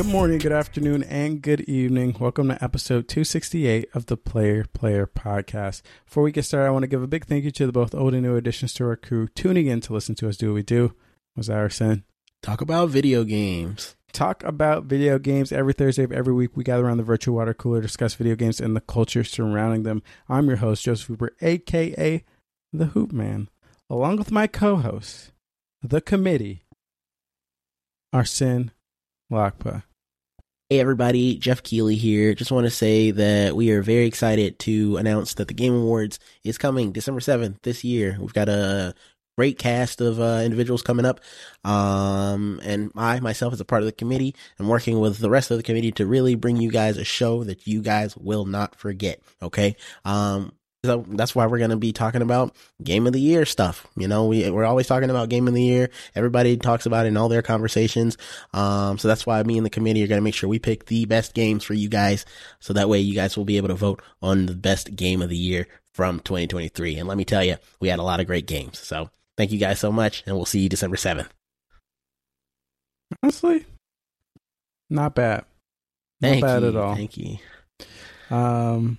Good morning, good afternoon, and good evening. Welcome to episode 268 of the Player Player Podcast. Before we get started, I want to give a big thank you to the both old and new additions to our crew tuning in to listen to us do what we do. Was sin? Talk about video games. Talk about video games every Thursday of every week. We gather around the virtual water cooler, discuss video games and the culture surrounding them. I'm your host, Joseph Hooper, aka the Hoop Man, along with my co-host, the committee, Arsene Lakpa. Hey everybody, Geoff Keighley here. Just want to say that we are very excited to announce that the Game Awards is coming December 7th this year. We've got a great cast of uh, individuals coming up. Um, and I myself as a part of the committee am working with the rest of the committee to really bring you guys a show that you guys will not forget. Okay. Um, so that's why we're going to be talking about game of the year stuff. You know, we, we're always talking about game of the year. Everybody talks about it in all their conversations. Um, so that's why me and the committee are going to make sure we pick the best games for you guys. So that way you guys will be able to vote on the best game of the year from 2023. And let me tell you, we had a lot of great games. So thank you guys so much and we'll see you December 7th. Honestly, not bad. Not bad you. at all. Thank you. Um,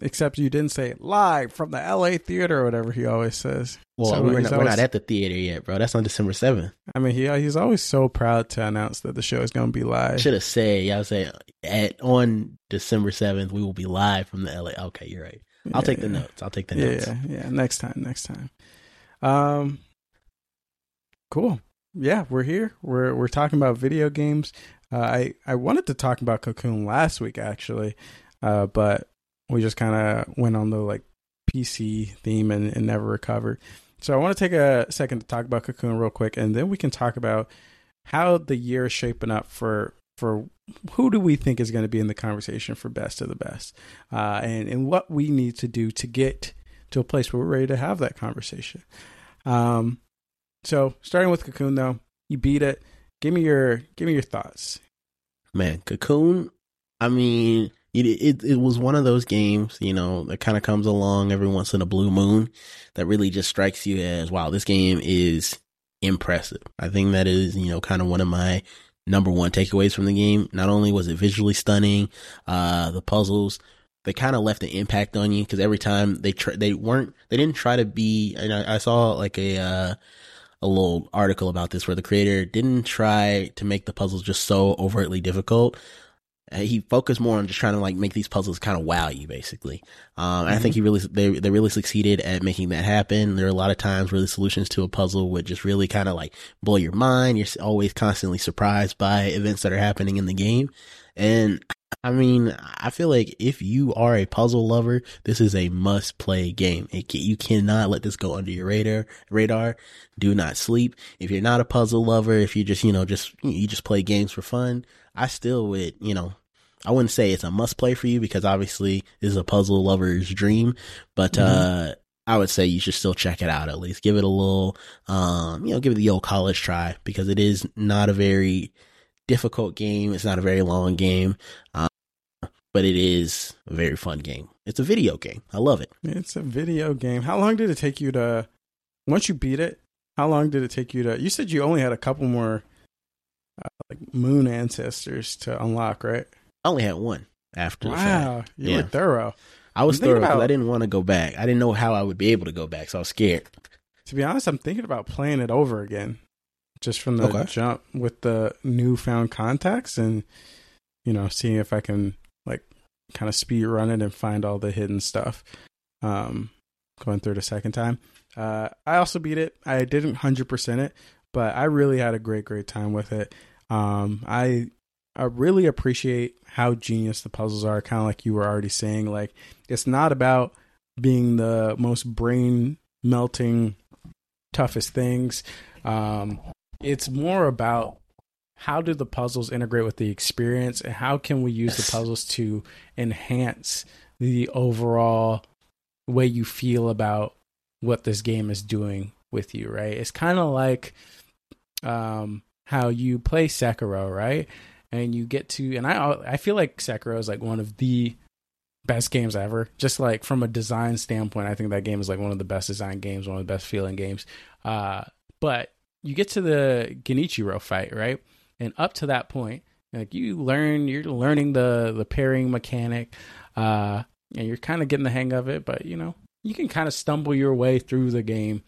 except you didn't say live from the LA theater or whatever he always says. Well, So we're, not, we're not at the theater yet, bro. That's on December 7th. I mean, he he's always so proud to announce that the show is going to be live. Should have said, yeah, I was saying at on December 7th, we will be live from the LA. Okay, you're right. I'll Yeah, take the yeah. notes. I'll take the notes. yeah, yeah. Next time, next time. Um, cool. Yeah, we're here. We're we're talking about video games. Uh, I I wanted to talk about Cocoon last week actually, uh, but we just kind of went on the like PC theme and, and never recovered. So I want to take a second to talk about Cocoon real quick, and then we can talk about how the year is shaping up for for who do we think is going to be in the conversation for best of the best, uh, and and what we need to do to get to a place where we're ready to have that conversation. Um, so starting with Cocoon though, you beat it. Give me your give me your thoughts. Man, Cocoon, I mean, it, it, it was one of those games, you know, that kind of comes along every once in a blue moon that really just strikes you as, wow, this game is impressive. I think that is, you know, kind of one of my number one takeaways from the game. Not only was it visually stunning, uh, the puzzles, they kind of left an impact on you because every time they tr- they weren't they didn't try to be and I, I saw like a uh a little article about this where the creator didn't try to make the puzzles just so overtly difficult. Uh, he focused more on just trying to like make these puzzles kind of wow you basically. Um, and I think he really, they, they really succeeded at making that happen. There are a lot of times where the solutions to a puzzle would just really kind of like blow your mind. You're always constantly surprised by events that are happening in the game. And I mean, I feel like if you are a puzzle lover, this is a must play game. It you cannot let this go under your radar, radar. Do not sleep. If you're not a puzzle lover, if you just, you know, just, you just play games for fun, I still would, you know, I wouldn't say it's a must play for you because obviously this is a puzzle lover's dream, but, uh, I would say you should still check it out at least. Give it a little, um, you know, give it the old college try because it is not a very difficult game. It's not a very long game. Um, but it is a very fun game. It's a video game. I love it. It's a video game. How long did it take you to once you beat it? How long did it take you to? You said you only had a couple more uh, like moon ancestors to unlock, right? I only had one after. Wow, you Yeah. were thorough. I was thorough about- I didn't want to go back. I didn't know how I would be able to go back, so I was scared. To be honest, I'm thinking about playing it over again, just from the Okay. jump with the newfound contacts, and you know, seeing if I can kind of speed run it and find all the hidden stuff. Um, going through it a second time. Uh, I also beat it. I didn't hundred percent it, but I really had a great, great time with it. Um, I I really appreciate how genius the puzzles are. Kind of like you were already saying, like it's not about being the most brain melting, toughest things. Um, it's more about how do the puzzles integrate with the experience, and how can we use the puzzles to enhance the overall way you feel about what this game is doing with you. Right? It's kind of like um, how you play Sekiro, right? And you get to, and I I feel like Sekiro is like one of the best games ever. Just like from a design standpoint, I think that game is like one of the best design games, one of the best feeling games. Uh, but you get to the Genichiro fight, right? And up to that point, like you learn, you're learning the the pairing mechanic, uh, and you're kind of getting the hang of it. But you know, you can kind of stumble your way through the game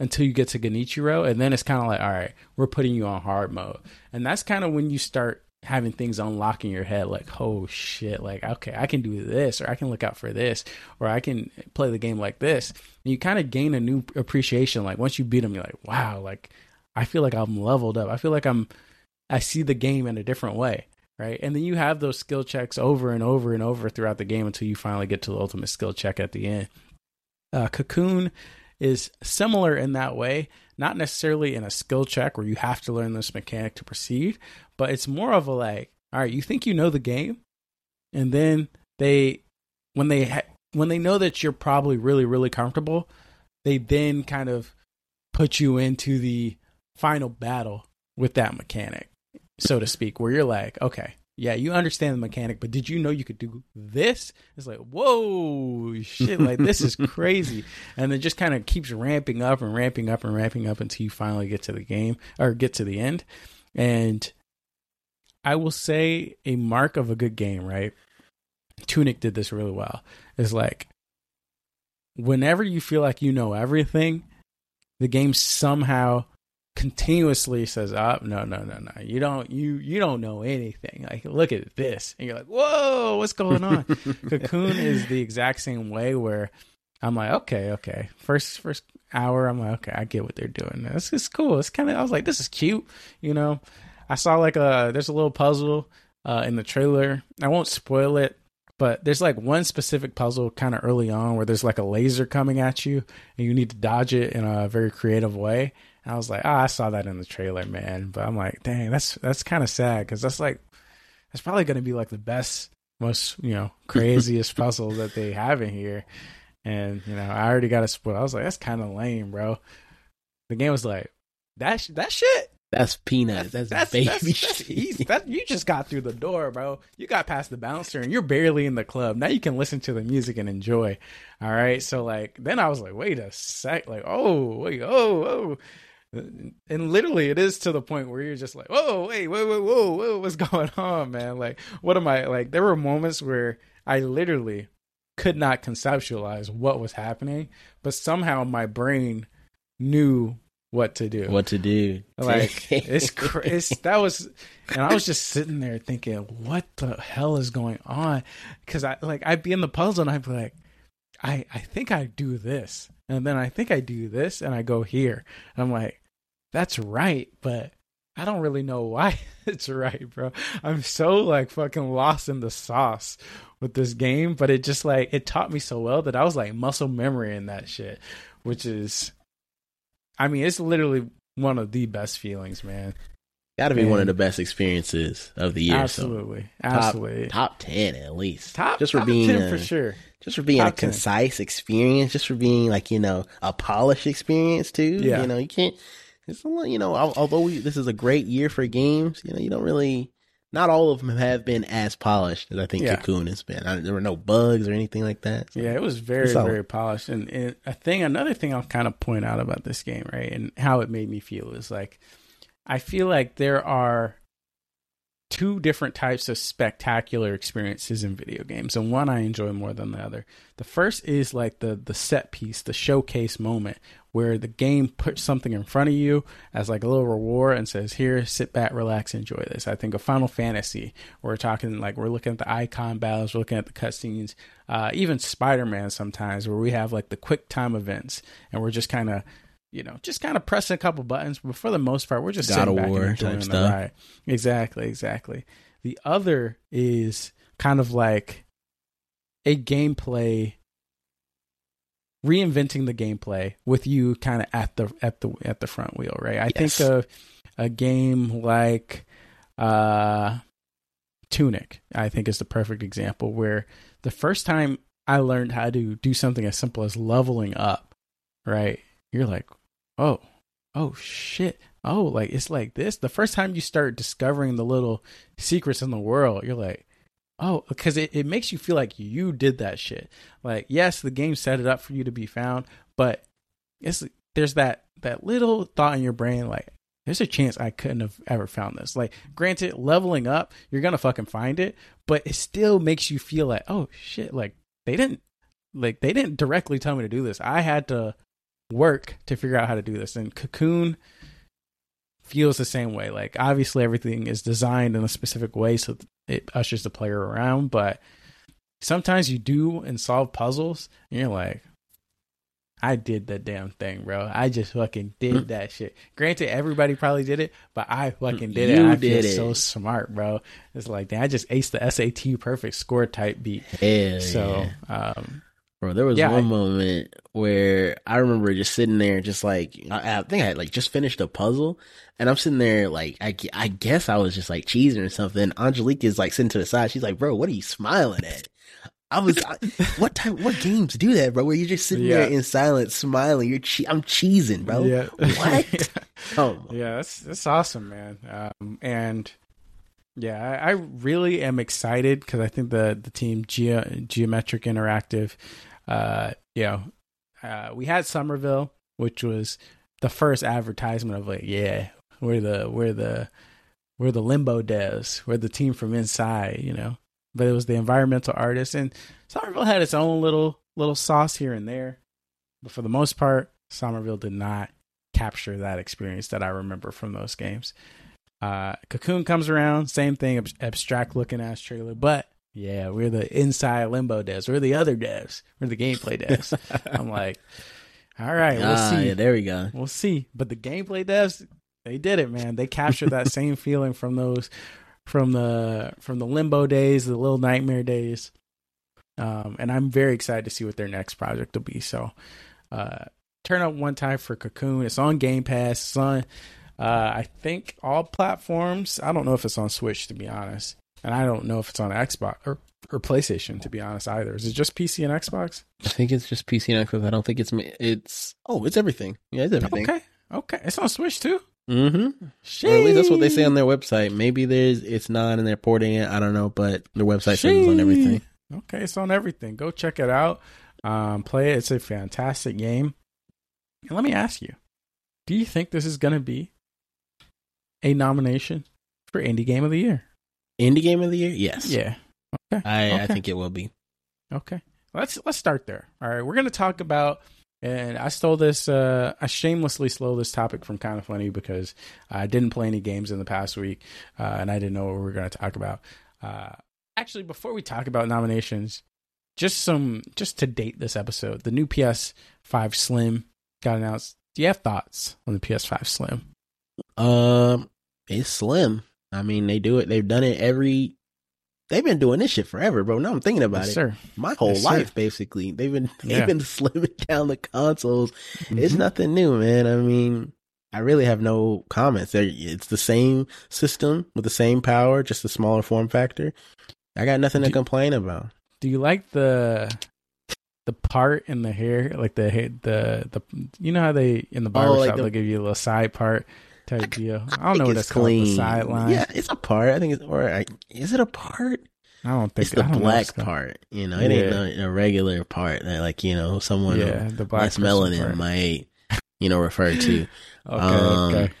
until you get to Genichiro, and then it's kind of like, all right, we're putting you on hard mode, and that's kind of when you start having things unlock in your head like oh shit like okay i can do this or i can look out for this or i can play the game like this and you kind of gain a new appreciation like once you beat them you're like wow like i feel like i'm leveled up i feel like i'm i see the game in a different way right? And then you have those skill checks over and over and over throughout the game until you finally get to the ultimate skill check at the end. Uh, cocoon is similar in that way not necessarily in a skill check where you have to learn this mechanic to proceed, but it's more of a like, all right, you think you know the game, and then they, when they ha- when they know that you're probably really really comfortable, they then kind of put you into the final battle with that mechanic, so to speak, where you're like, okay, yeah, you understand the mechanic, but did you know you could do this? It's like, whoa, shit, like this is crazy. And it just kind of keeps ramping up and ramping up and ramping up until you finally get to the game or get to the end. And I will say a mark of a good game, right? Tunic did this really well. Is like whenever you feel like you know everything, the game somehow continuously says, "Oh, no, no, no, no. You don't you you don't know anything. Like look at this." And you're like, "Whoa, what's going on?" Cocoon is the exact same way where I'm like, "Okay, okay." First first hour, I'm like, "Okay, I get what they're doing. This is cool. It's kind of I was like, "This is cute." You know, I saw like a there's a little puzzle uh in the trailer. I won't spoil it, but there's like one specific puzzle kind of early on where there's like a laser coming at you and you need to dodge it in a very creative way I was like, oh, I saw that in the trailer, man. But I'm like, dang, that's that's kind of sad because that's like that's probably going to be like the best, most you know, craziest puzzle that they have in here. And you know, I already got a spoil. I was like, that's kind of lame, bro. The game was like, that sh- that shit. That's peanuts. That's, that's baby that's, that's, that, you just got through the door, bro. You got past the bouncer and you're barely in the club. Now you can listen to the music and enjoy. All right. So like then I was like, wait a sec, like, oh, wait, oh, oh and literally it is to the point where you're just like whoa wait whoa whoa whoa whoa what's going on man? Like what am i like there were moments where i literally could not conceptualize what was happening but somehow my brain knew what to do. What to do. Like it's, it's that was and i was just sitting there thinking what the hell is going on? Because i like i'd be in the puzzle and i'd be like i i think i do this and then i think i do this and i go here and i'm like that's right, but I don't really know why it's right, bro. I'm so like fucking lost in the sauce with this game, but it just like it taught me so well that I was like muscle memory in that shit, which is I mean, it's literally one of the best feelings, man. Got to be and one of the best experiences of the year. Absolutely, so absolutely. Top, top, ten at least. Top just for top being a, for sure. Just for being top a concise experience. Just for being like you know a polished experience too. Yeah. You know you can't it's you know, although we, this is a great year for games, you know, you don't really. Not all of them have been as polished as I think yeah. Cocoon has been. I, there were no bugs or anything like that. So. Yeah, it was very, very polished. And, and a thing, another thing I'll kind of point out about this game, right, and how it made me feel is like, I feel like there are two different types of spectacular experiences in video games and one I enjoy more than the other. The first is like the the set piece, the showcase moment where the game puts something in front of you as like a little reward and says, "Here, sit back, relax, enjoy this." I think of Final Fantasy. We're talking like we're looking at the Eikon battles, we're looking at the cutscenes, uh, even Spider Man sometimes, where we have like the quick time events, and we're just kind of you know, just kind of pressing a couple buttons. But for the most part, we're just God sitting back War and the stuff. Exactly, exactly. The other is kind of like a gameplay reinventing the gameplay with you kind of at the at the at the front wheel, right? I yes. think of a game like uh Tunic, I think is the perfect example where the first time I learned how to do something as simple as leveling up, right? You're like, oh, oh shit, oh like it's like this. The first time you start discovering the little secrets in the world, you're like, oh, because it, it makes you feel like you did that shit. Like, yes, the game set it up for you to be found, but it's there's that that little thought in your brain like there's a chance I couldn't have ever found this. Like, granted, leveling up, you're gonna fucking find it, but it still makes you feel like, oh shit, like they didn't like they didn't directly tell me to do this. I had to work to figure out how to do this. And Cocoon feels the same way. Like obviously everything is designed in a specific way so it ushers the player around, but sometimes you do and solve puzzles and you're like, I did that damn thing, bro. I just fucking did mm. that shit. Granted, everybody probably did it, but I fucking did you it. I did feel it. so smart, bro. It's like, damn, I just aced the SAT perfect score type beat. Hell so, yeah. um, Bro, there was yeah, one I, moment where I remember just sitting there, just like I, I, think I had like just finished a puzzle, and I'm sitting there like I, I guess I was just like cheesing or something. Angelique is like sitting to the side. She's like, "Bro, what are you smiling at?" I was, what type, what games do that, bro? Where you're just sitting yeah. there in silence, smiling. You're, che- I'm cheesing, bro. Yeah. What? oh, yeah, that's that's awesome, man. Um, and yeah, I, I really am excited because I think the the team Ge- Geometric Interactive uh, you know, uh, we had Somerville, which was the first advertisement of like, yeah, we're the we're the we're the limbo devs, we're the team from inside, you know. But it was the environmental artists, and Somerville had its own little little sauce here and there, but for the most part, Somerville did not capture that experience that I remember from those games. Uh, Cocoon comes around, same thing, ab- abstract looking ass trailer, but yeah, we're the inside limbo devs. We're the other devs. We're the gameplay devs. I'm like, all right, we'll ah, see. Yeah, there we go. We'll see. But the gameplay devs, they did it, man. They captured that same feeling from those from the from the limbo days, the little nightmare days. Um, and I'm very excited to see what their next project will be. So, uh, turn up one time for Cocoon. It's on Game Pass. It's on, uh, I think all platforms. I don't know if it's on Switch to be honest and I don't know if it's on Xbox or or PlayStation. To be honest, either is it just PC and Xbox? I think it's just PC and Xbox. I don't think it's it's oh, it's everything. Yeah, it's everything. Okay, okay, it's on Switch too. Mm-hmm. Or at least that's what they say on their website. Maybe there's it's not and they're porting it. I don't know, but their website says it's on everything. Okay, it's on everything. Go check it out. Um, play it. It's a fantastic game. And let me ask you: Do you think this is going to be a nomination for Indie Game of the Year? Indie game of the year? Yes. Yeah. Okay. I, okay. I think it will be. Okay. Let's let's start there. All right. We're gonna talk about and I stole this uh I shamelessly stole this topic from kind of funny because I didn't play any games in the past week, uh, and I didn't know what we were gonna talk about. Uh actually before we talk about nominations, just some just to date this episode, the new PS5 Slim got announced. Do you have thoughts on the PS5 Slim? Um, it's slim. I mean, they do it. They've done it every. They've been doing this shit forever, bro. Now I'm thinking about yes, it. Sir. My whole yes, life, sir. basically, they've been they've yeah. been slimming down the consoles. Mm-hmm. It's nothing new, man. I mean, I really have no comments. It's the same system with the same power, just a smaller form factor. I got nothing do, to complain about. Do you like the the part in the hair, like the the the you know how they in the barbershop oh, like the, they give you a little side part type deal. I don't know what that's clean. called. The sideline. Yeah, it's a part. I think it's or I, is it a part? I don't think it's the black part. You know, it yeah. ain't a, a, regular part that like you know someone yeah, the black less melanin part. might you know refer to. okay, um, okay.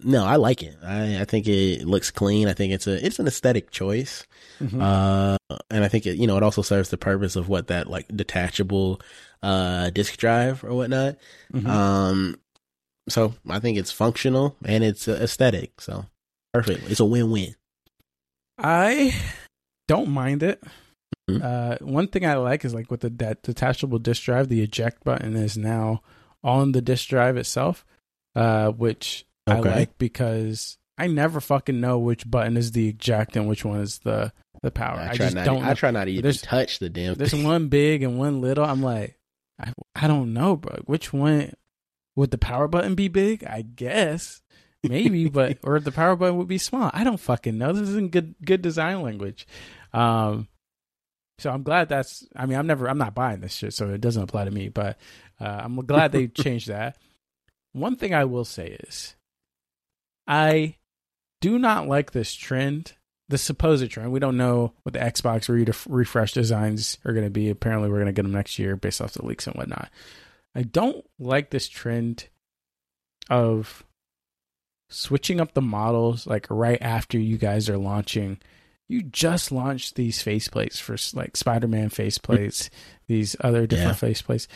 No, I like it. I, I think it looks clean. I think it's a it's an aesthetic choice, mm-hmm. uh, and I think it you know it also serves the purpose of what that like detachable uh disk drive or whatnot. Mm-hmm. Um, so I think it's functional and it's uh, aesthetic. So perfect. It's a win-win. I don't mind it. Mm-hmm. Uh, one thing I like is like with the de- detachable disk drive, the eject button is now on the disk drive itself, uh, which okay. I like because I never fucking know which button is the eject and which one is the the power. I, I just don't. I try not to even touch the damn. There's one big and one little. I'm like, I, I don't know, bro. Which one? Would the power button be big? I guess. Maybe, but or the power button would be small. I don't fucking know. This isn't good good design language. Um so I'm glad that's I mean, I'm never I'm not buying this shit, so it doesn't apply to me, but uh, I'm glad they changed that. one thing I will say is I do not like this trend, the supposed trend. We don't know what the Xbox re- refresh designs are going to be. Apparently, we're going to get them next year based off the leaks and whatnot. I don't like this trend of switching up the models like right after you guys are launching. You just launched these faceplates for like Spider-Man faceplates, these other different yeah. faceplates.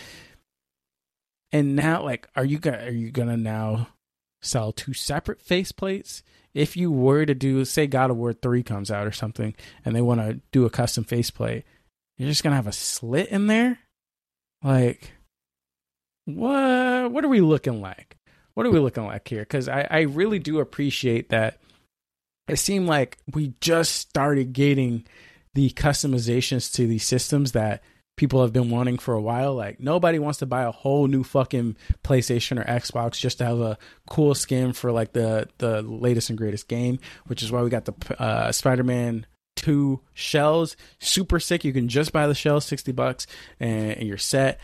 And now like are you gonna are you gonna now sell two separate faceplates? If you were to do say God of War 3 comes out or something and they want to do a custom faceplate, you're just gonna have a slit in there? Like what what are we looking like? what are we looking like here? Because I, I really do appreciate that. It seemed like we just started getting the customizations to these systems that people have been wanting for a while. Like nobody wants to buy a whole new fucking PlayStation or Xbox just to have a cool skin for like the the latest and greatest game, which is why we got the uh, Spider-Man two shells. Super sick. You can just buy the shells, sixty bucks, and, and you're set.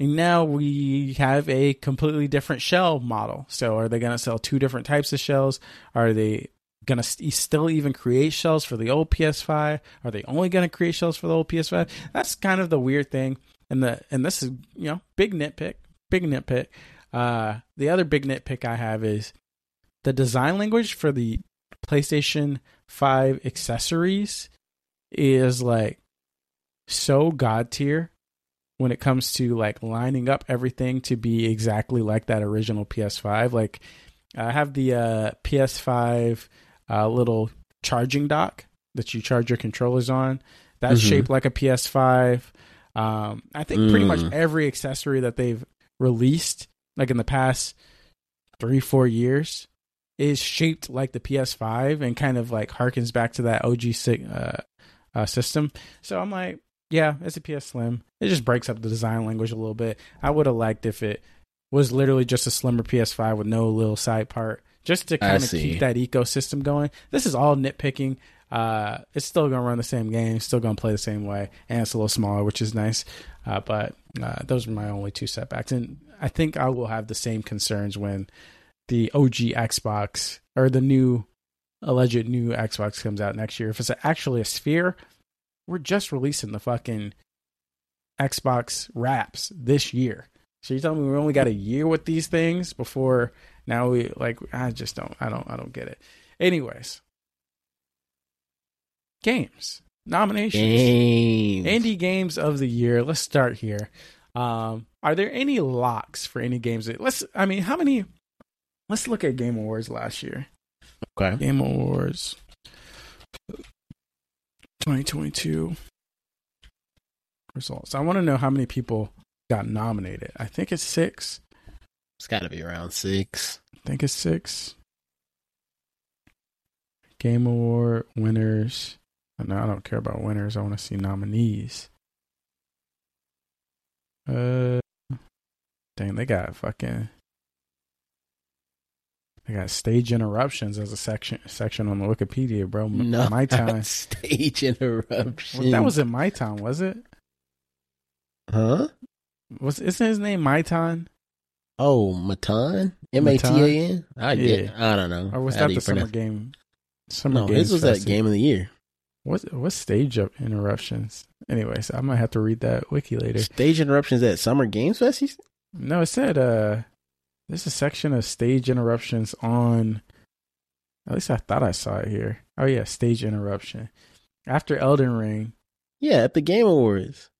And now we have a completely different shell model. So are they going to sell two different types of shells? Are they going to still even create shells for the old PS5? Are they only going to create shells for the old PS5? That's kind of the weird thing. And the and this is, you know, big nitpick, big nitpick. Uh the other big nitpick I have is the design language for the PlayStation 5 accessories is like so god tier when it comes to like lining up everything to be exactly like that original PS5. Like I have the uh, PS5 uh, little charging dock that you charge your controllers on. That's mm-hmm. shaped like a PS5. Um, I think mm. pretty much mm. every accessory that they've released, like in the past three, four years, is shaped like the PS5 and kind of like harkens back to that OG uh, uh, system. So I'm like, yeah, it's a PS Slim. It just breaks up the design language a little bit. I would have liked if it was literally just a slimmer PS5 with no little side part, just to kind of keep that ecosystem going. This is all nitpicking. Uh, it's still gonna run the same game, still gonna play the same way, and it's a little smaller, which is nice. Uh, but uh, those are my only two setbacks, and I think I will have the same concerns when the OG Xbox or the new alleged new Xbox comes out next year. If it's actually a sphere, we're just releasing the fucking Xbox wraps this year. So you're telling me we only got a year with these things before now we like I just don't I don't I don't get it. Anyways. Games. Nominations. Games. Indie games of the year. Let's start here. Um are there any locks for any games that let's I mean how many let's look at Game Awards last year. Okay. Game Awards. 2022 results. I want to know how many people got nominated. I think it's six. It's got to be around six. I think it's six. Game Award winners. No, I don't care about winners. I want to see nominees. Uh, dang, they got fucking they got stage interruptions as a section section on the Wikipedia, bro. No, my time stage interruptions. Well, that was in my time, was it? Huh? Was isn't his name Maitan? Oh, Matan, M A T A N. I yeah. I don't know. Or was How that the summer game? Summer no, his was that game of the year. What what stage of interruptions? Anyways, I might have to read that wiki later. Stage interruptions at Summer Games Fest. No, it said uh there's a section of stage interruptions on. At least I thought I saw it here. Oh yeah, stage interruption after Elden Ring. Yeah, at the Game Awards.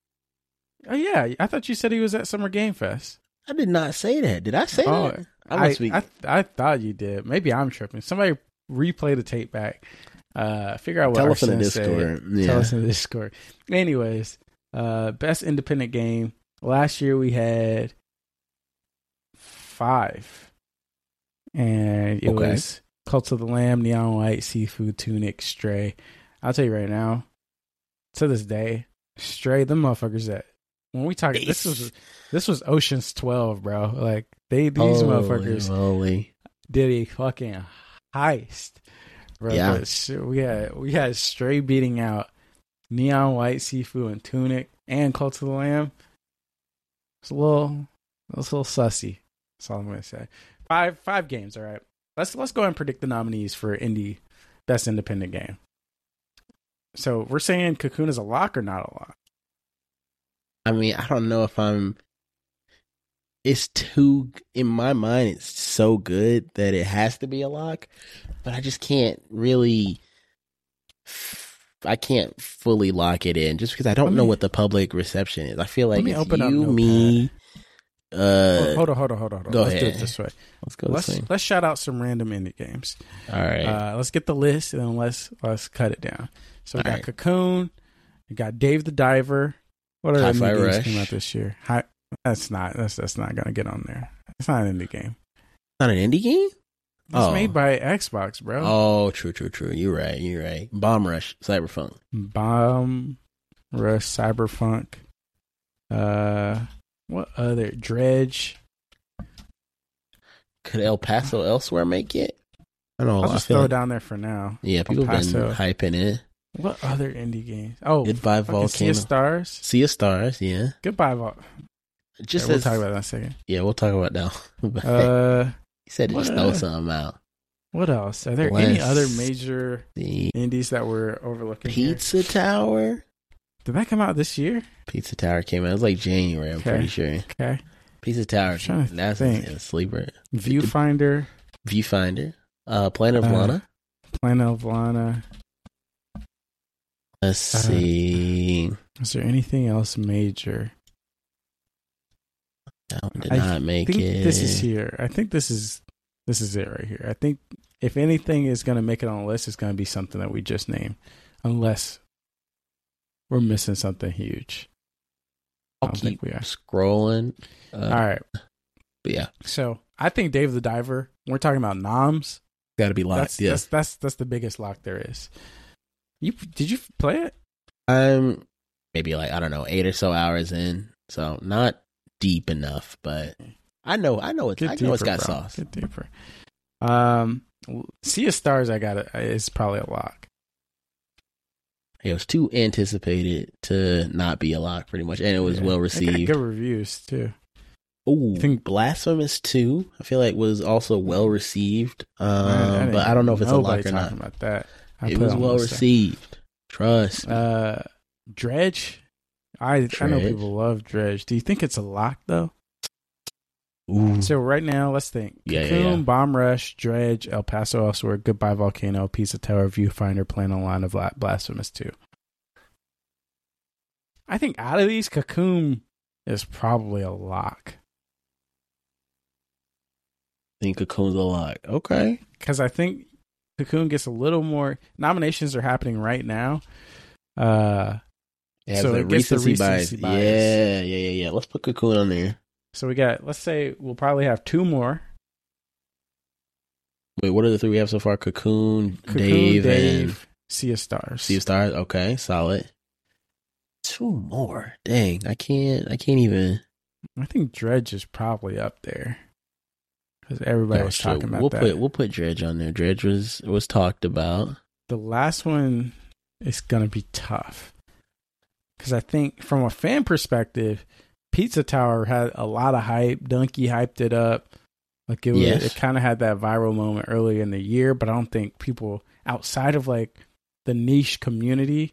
Oh yeah, I thought you said he was at Summer Game Fest. I did not say that. Did I say oh, that? I, I. I, I thought you did. Maybe I'm tripping. Somebody replay the tape back. Uh, figure out what Tell us in the Discord. Yeah. Tell us in the Discord. Anyways, uh, best independent game. Last year we had five, and it okay. was Cult of the Lamb, Neon White, Sifu, Tunic, Stray. I'll tell you right now, to this day, Stray, the motherfuckers that when we talk, this was this was Ocean's Twelve, bro. Like they these holy, motherfuckers holy. did a fucking heist, bro. Yeah, but we had we had Stray beating out Neon White, Sifu, and Tunic, and Cult of the Lamb. It's a little, it's a little sussy. That's all I'm gonna say. Five five games. All right. Let's let's go and predict the nominees for indie best independent game. So we're saying Cocoon is a lock or not a lock. I mean, I don't know if I'm. It's too in my mind. It's so good that it has to be a lock, but I just can't really. I can't fully lock it in just because I don't Let know what the public reception is. I feel like me open you, me, uh, hold on, hold on, hold on. Hold on. go let's do it this way. let's go. Let's Let's let's shout out some random indie games. All right. Uh, let's get the list and then let's let's cut it down. So we All got right. Cocoon, we got Dave the Diver. What other Hi-Fi indie games Rush. came out this year? Hi, that's not that's that's not gonna get on there. It's not an indie game. Not an indie game. It's Oh. made by Xbox, bro. Oh, true, true, true. You're right. You're right. Bomb Rush, Cyberfunk. Bomb Rush, Cyberfunk. Uh, what other Dredge? Could El Paso elsewhere make it? I don't know. I'll I just feel throw like, it down there for now. yeah, people have been Paso. hyping it. What other indie games? Oh, Goodbye fucking Sea Volcano. of Stars. Sea of Stars, yeah. Goodbye, Vol. Just Yeah, we'll talk about that in a second. yeah, we'll talk about that. Uh, he said to just what, throw uh, something out. what else? Are there any other major The indies that we're overlooking? here? Pizza Tower. Did that come out this year? Pizza Tower came out. It was like January. I'm Okay. pretty sure. Okay. Pizza Tower. That's a sleeper. Viewfinder, Viewfinder. Uh, Planet of Uh, Lana. Planet of Lana. Let's uh, see. Is there anything else major? That one did I not I make think it. this is here. I think this is this is it right here. I think if anything is going to make it on the list, it's going to be something that we just named, unless we're missing something huge. I I'll don't keep think we are. scrolling. Uh, All right. But yeah, So I think Dave the Diver. We're talking about noms. got to be locked. That's, yeah. that's that's that's the biggest lock there is. You did you play it? I'm maybe like I don't know eight or so hours in, so not deep enough, but I know I know it's I know it's got bro. sauce. Get deeper. Um, Sea of Stars. I got it. Is probably a lock. It was too anticipated to not be a lock, pretty much, and it was Yeah. well received. Good reviews too. Ooh, I think- Blasphemous Two, I feel like was also well received, um, Man, but I don't know if it's a lock or not. talking about that. I It was well list there. received. Trust. me. Uh, Dredge. I I know people love Dredge. Do you think it's a lock though? Ooh, So right now, let's think: Yeah, yeah, Cocoon, yeah. Bomb Rush, Dredge, El Paso Elsewhere, Goodbye Volcano, Pizza Tower, Viewfinder, Plan on Line of La- Blasphemous Two. I think out of these, Cocoon is probably a lock I think Cocoon's a lock. Okay. because I think Cocoon gets a little more nominations are happening right now. Uh, It So a it gets the recency, bias. bias. Yeah, yeah, yeah, yeah. Let's put Cocoon on there. So we got let's say we'll probably have two more: Wait, what are the three we have so far? Cocoon, Cocoon, Dave, Dave, and Sea of Stars. Sea of Stars. Okay, solid. Two more. Dang, I can't. I can't even. I think Dredge is probably up there because everybody was That's true. talking about we'll that. put we'll put Dredge on there. Dredge was was talked about. the last one is gonna be tough because I think from a fan perspective, Pizza Tower had a lot of hype. Dunkey hyped it up, like it was. Yes. It kind of had that viral moment earlier in the year, but I don't think people outside of like the niche community.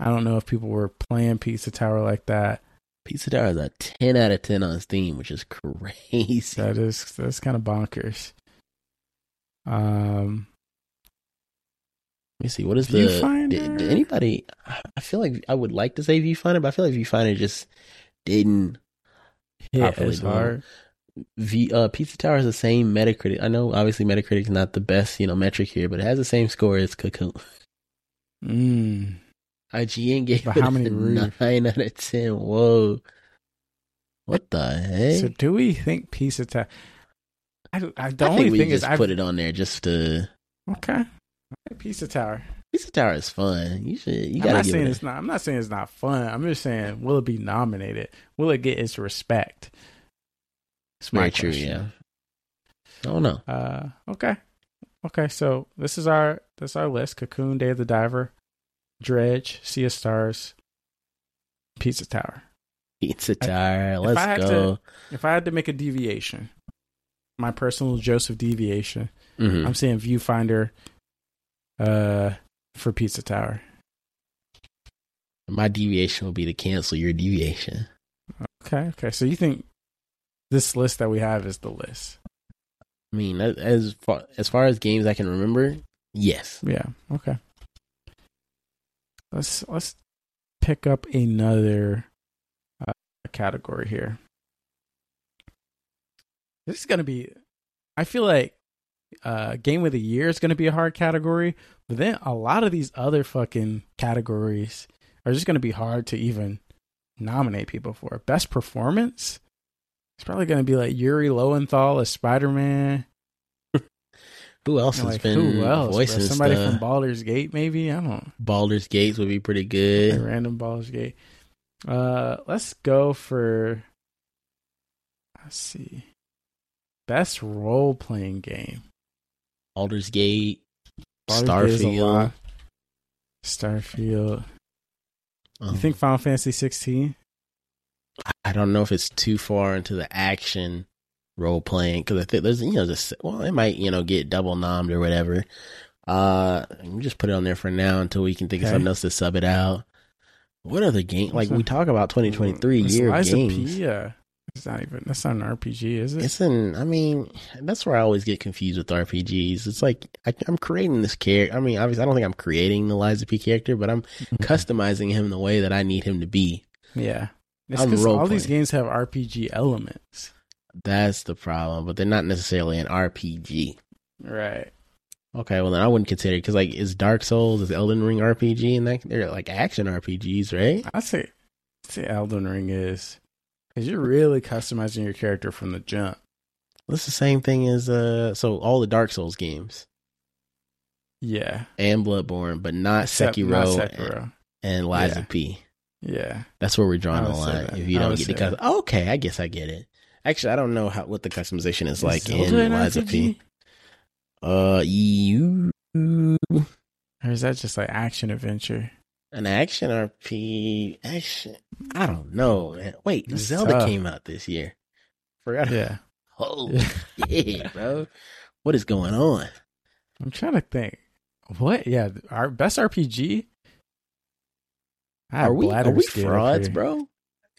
I don't know if people were playing Pizza Tower like that. Pizza Tower is a ten out of ten on Steam, which is crazy. That is that's kind of bonkers. Um, Let me see. What is the did, did anybody? I feel like I would like to say Viewfinder, but I feel like Viewfinder just didn't hit as hard. V uh Pizza Tower has the same Metacritic. I know obviously Metacritic is not the best, you know, metric here, but it has the same score as Cocoon. Mm. IGN gave But it how many a reviews? nine out of ten. Whoa. What the heck? So do we think Pizza Tower? I, I, the I only think we thing just is put it on there just to okay. Pizza Tower. Pizza Tower is fun. You should you I'm gotta not give saying it it's not. I'm not saying it's not fun. I'm just saying, will it be nominated? Will it get its respect? It's my true, yeah. I don't know. Uh, okay, okay. So this is our this is our list: Cocoon, Day of the Diver, Dredge, Sea of Stars, Pizza Tower. Pizza Tower. I Let's had go. If I had to make a deviation, my personal Joseph deviation. Mhm. I'm saying viewfinder uh for Pizza Tower. My deviation will be to cancel your deviation. Okay, okay. So you think this list that we have is the list? I mean, as- far as far as games I can remember, yes. Yeah. Okay. Let's let's pick up another uh, category here. This is gonna be. I feel like uh, game of the year is gonna be a hard category, but then a lot of these other fucking categories are just gonna be hard to even nominate people for. Best performance. It's probably gonna be like Yuri Lowenthal as Spider Man. Who else has Like been who else? voicing Somebody stuff? from Baldur's Gate, maybe. I don't. Baldur's Gates would be pretty good. random Baldur's Gate. Uh, let's go for. Let's see. Best role playing game. Baldur's Gate, Baldur's Gate is a Starfield. lot. Starfield. Um, You think Final Fantasy 16? I don't know if it's too far into the action role playing because I think there's you know just well it might you know get double nommed or whatever. Uh, we just put it on there for now until we can think of something else to sub it out. What other game? Like we talk about 2023 It's year Lies of games. P, yeah. It's not even. That's not an RPG, is it? It's an. I mean, that's where I always get confused with RPGs. It's like I, I'm creating this character. I mean, obviously, I don't think I'm creating the Lies of P character, but I'm customizing him the way that I need him to be. yeah. It's I'm 'cause all these games have RPG elements. That's the problem. But they're not necessarily an RPG. Right. Okay, well then I wouldn't consider it because like is Dark Souls is Elden Ring RPG and that they're like action RPGs, right? I'd say, say Elden Ring is. Because you're really customizing your character from the jump. That's the same thing as uh. So all the Dark Souls games Yeah. and Bloodborne, but not Except Sekiro, not and- Sekiro. and Liza Yeah. P. Yeah. That's where we're drawing the line. If you don't get the say custom, that. okay, I guess I get it. Actually, I don't know how what the customization is like in Zelda Liza RPG? P. Uh, you Or is that just like action adventure? An action RP action? I don't know. Man. Wait, It's Zelda tough. came out this year. Forgot. Yeah. Oh Yeah. bro. What is going on? I'm trying to think. What? Yeah. Our best RPG? I Are we are we frauds, bro? We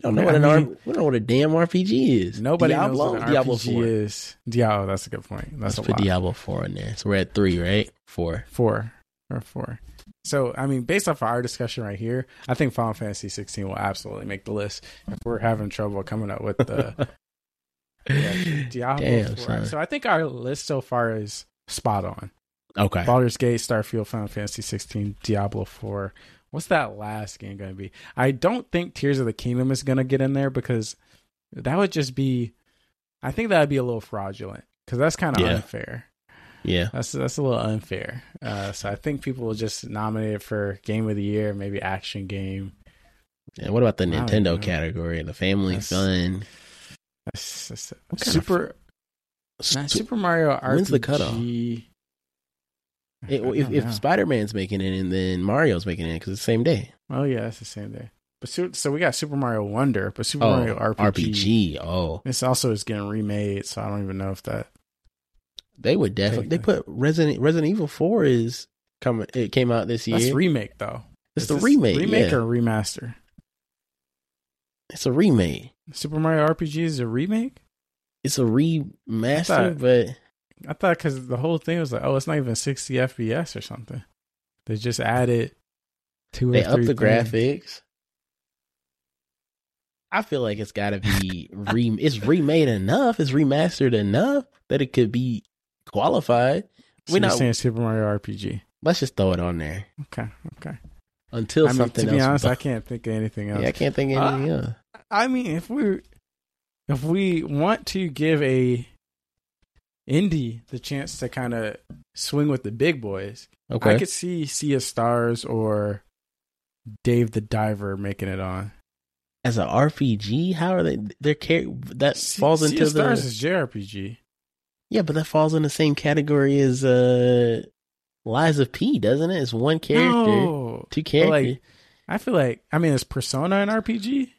don't know I what an mean- R- we don't know what a damn RPG is. Nobody Diablo, knows what an Diablo RPG four. is. Diablo, that's a good point. That's Let's a put lot. Diablo four in there. So we're at three, right? Four. Four or four. So, I mean, based off of our discussion right here, I think Final Fantasy 16 will absolutely make the list. If we're having trouble coming up with the yeah, Diablo Damn, 4. So, I think our list so far is spot on. Okay. Baldur's Gate, Starfield, Final Fantasy 16, Diablo 4. What's that last game going to be? I don't think Tears of the Kingdom is going to get in there because that would just be. I think that would be a little fraudulent because that's kind of Yeah. unfair. Yeah. That's that's a little unfair. Uh, so I think people will just nominate it for Game of the Year, maybe Action Game. And what about the Nintendo category? The family That's- fun. That's, that's kind of Super nah, Super Mario RPG. When's the cutoff? It- if if. Spider Man's making it and then Mario's making it because it's the same day. oh yeah, that's the same day. But su- so we got Super Mario Wonder, but Super Oh, Mario RPG. RPG. Oh, This also is getting remade, so I don't even know if that. They would definitely. They put Resident Resident Evil Four is coming. It came out this year. That's remake though. it's Is the remake. remake yeah. or remaster. It's a remake. Super Mario RPG is a remake. It's a remaster, thought- but I thought because the whole thing was like, oh, it's not even 60 FPS or something. They just added two they up the things. graphics. I feel like it's got to be re. It's remade enough. It's remastered enough that it could be qualified. So We you're not- saying Super Mario RPG. Let's just throw it on there Okay, okay. until I mean, something to be else. honest, I can't think of anything else. yeah, I can't think of anything uh, else. I mean, if we if we want to give a indie the chance to kind of swing with the big boys, Okay. I could see Sea of Stars or Dave the Diver making it on. As an RPG, how are they? Their care that falls sea into of Stars the is JRPG. Yeah, but that falls in the same category as uh, Lies of P, doesn't it? It's one character, No, two characters. like I feel like I mean, is Persona an RPG?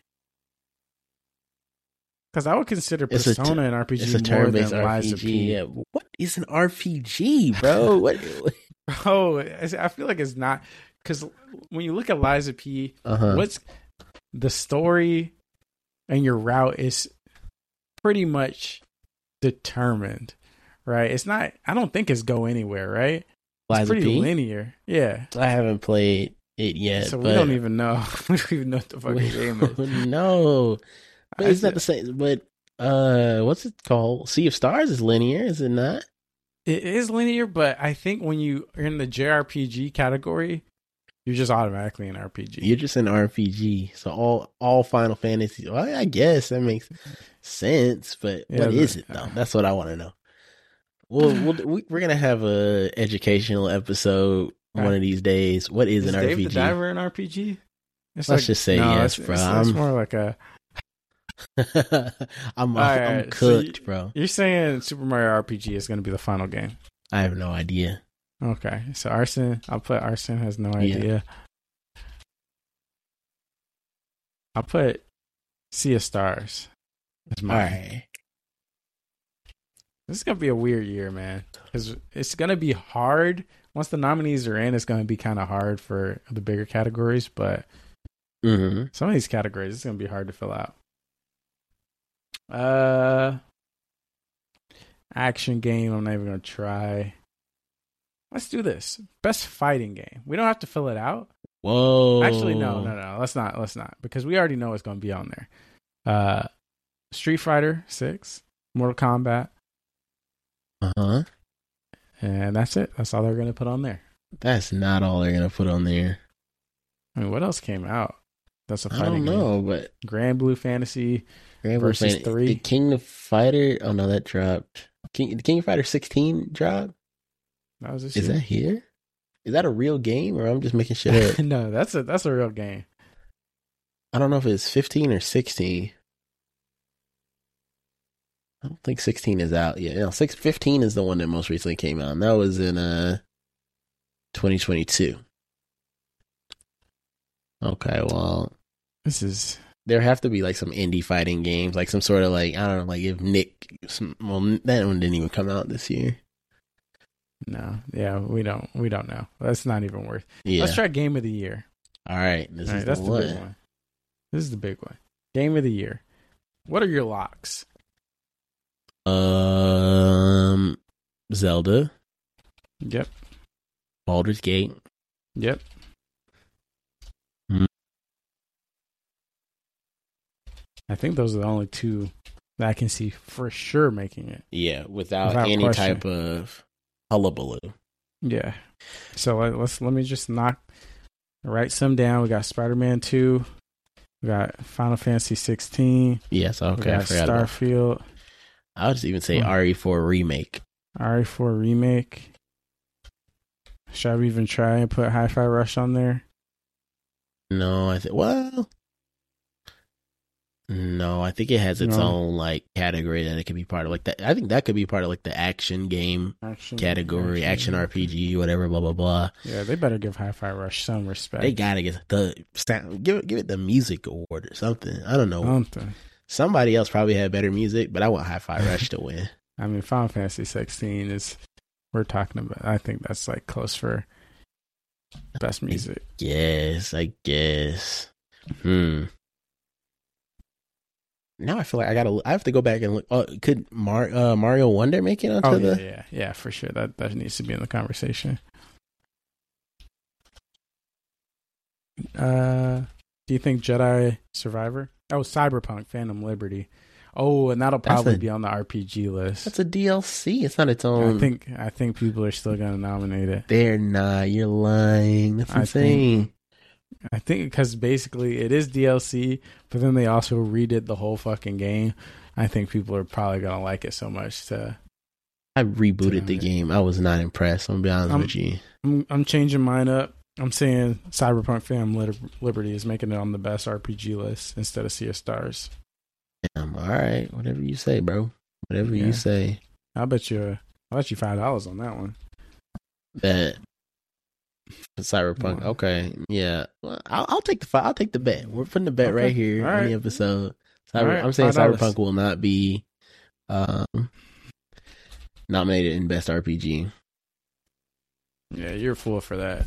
Because I would consider It's a t- Persona an RPG It's a more than Lies of P. Yeah. What is an RPG, bro? what? Oh, I feel like it's not because when you look at Lies of P, Uh huh. what's the story and your route is pretty much determined, right? It's not. I don't think it's go anywhere, right? It's pretty P? linear. Yeah. I haven't played it yet, so but we don't even know. we don't even know what the fucking game is. no, but I it's not the same. But uh, what's it called? Sea of Stars is linear, is it not? It is linear, but I think when you are in the JRPG category, you're just automatically an RPG. You're just an RPG, so all all Final Fantasy. Well, I guess that makes sense, but Yeah, what is but- it though? That's what I want to know. Well, we'll we, we're gonna have a educational episode one of these days. What is, is an Dave RPG? the Diver an RPG? It's Let's just say yes, it's, bro. It's, it's more like a. I'm All I'm right, so cooked, bro. You're saying Super Mario RPG is going to be the final game. I have no idea. Okay, so Arsene, I'll put Arsene has no Yeah. idea. I'll put Sea of Stars. All right. This is gonna be a weird year, man. Because it's gonna be hard. Once the nominees are in, it's gonna be kind of hard for the bigger categories. But hmm some of these categories, it's gonna be hard to fill out. Uh, action game. I'm not even gonna try. Let's do this. Best fighting game. We don't have to fill it out. Whoa. Actually, no, no, no. Let's not. Let's not because we already know it's going to be on there. Uh, Street Fighter Six, Mortal Kombat, Uh huh. and that's it. That's all they're going to put on there. That's not all they're gonna put on there. I mean, what else came out? That's a fighting game? I don't game. know, but Granblue Fantasy. Grand Blue Versus Fan- three. The King of Fighter. Oh no, that dropped. King, the King of Fighter 16 dropped. That was this Is year. that here? Is that a real game or I'm just making shit up? no, that's a that's a real game. I don't know if it's 15 or 16. I don't think 16 is out yet. No, 6, 15 is the one that most recently came out. And that was in uh 2022. Okay, well, This is there have to be like some indie fighting games, like some sort of like I don't know, like if Nick, some, well, that one didn't even come out this year. no, yeah, we don't we don't know. That's not even worth. Yeah. Let's try Game of the Year. All right, this All right, is that's the the big one. This is the big one. Game of the Year. What are your locks? Um, Zelda, Yep. Baldur's Gate, Yep. Hmm. I think those are the only two that I can see for sure making it. yeah, without, Without any question. type of hullabaloo. Yeah. So let, let's let me just knock write some down. We got Spider Man two. We got Final Fantasy sixteen. Yes, we okay, I got forgot. About, Starfield. I would just even say Hmm. RE4 remake. RE4 remake. Should I even try and put Hi-Fi Rush on there? No, I think well, no, I think it has its No. own like category that it could be part of. Like that, I think that could be part of like the action game Action category, action RPG, whatever, blah blah blah. Yeah, they better give Hi-Fi Rush some respect. They gotta get the sound, give it, give it the music award or something. I don't know. something. Somebody else probably had better music, but I want Hi-Fi Rush to win. I mean, Final Fantasy 16 is we're talking about. I think that's like close for best music. Yes, I guess. Hmm. Now I feel like I gotta. I have to go back and look. Oh, could Mar, uh, Mario Wonder make it onto Oh the? yeah, yeah, yeah, for sure. That that needs to be in the conversation. Uh, do you think Jedi Survivor? Oh, Cyberpunk Phantom Liberty. Oh, and that'll probably a- be on the RPG list. That's a DLC. It's not its own. I think I think people are still gonna nominate it. they're not. You're lying. That's I insane. I think because basically it is DLC, but then they also redid the whole fucking game. I think people are probably gonna like it so much to. I rebooted the game. I was not impressed. I'm gonna be honest Um, with you. I'm I'm changing mine up. I'm saying Cyberpunk Phantom Liter- Liberty is making it on the best RPG list instead of Sea of Stars. Damn, all right, whatever you say, bro. Whatever Yeah. you say. I'll bet you. I'll bet you five dollars on that one. Bet. Cyberpunk. Okay, yeah. Well, I'll, I'll take the I'll take the bet. We're putting the bet Okay, right here on right. the episode. Cyber, Alright, I'm saying $5. Cyberpunk will not be um, nominated in best RPG. Yeah, you're a fool for that.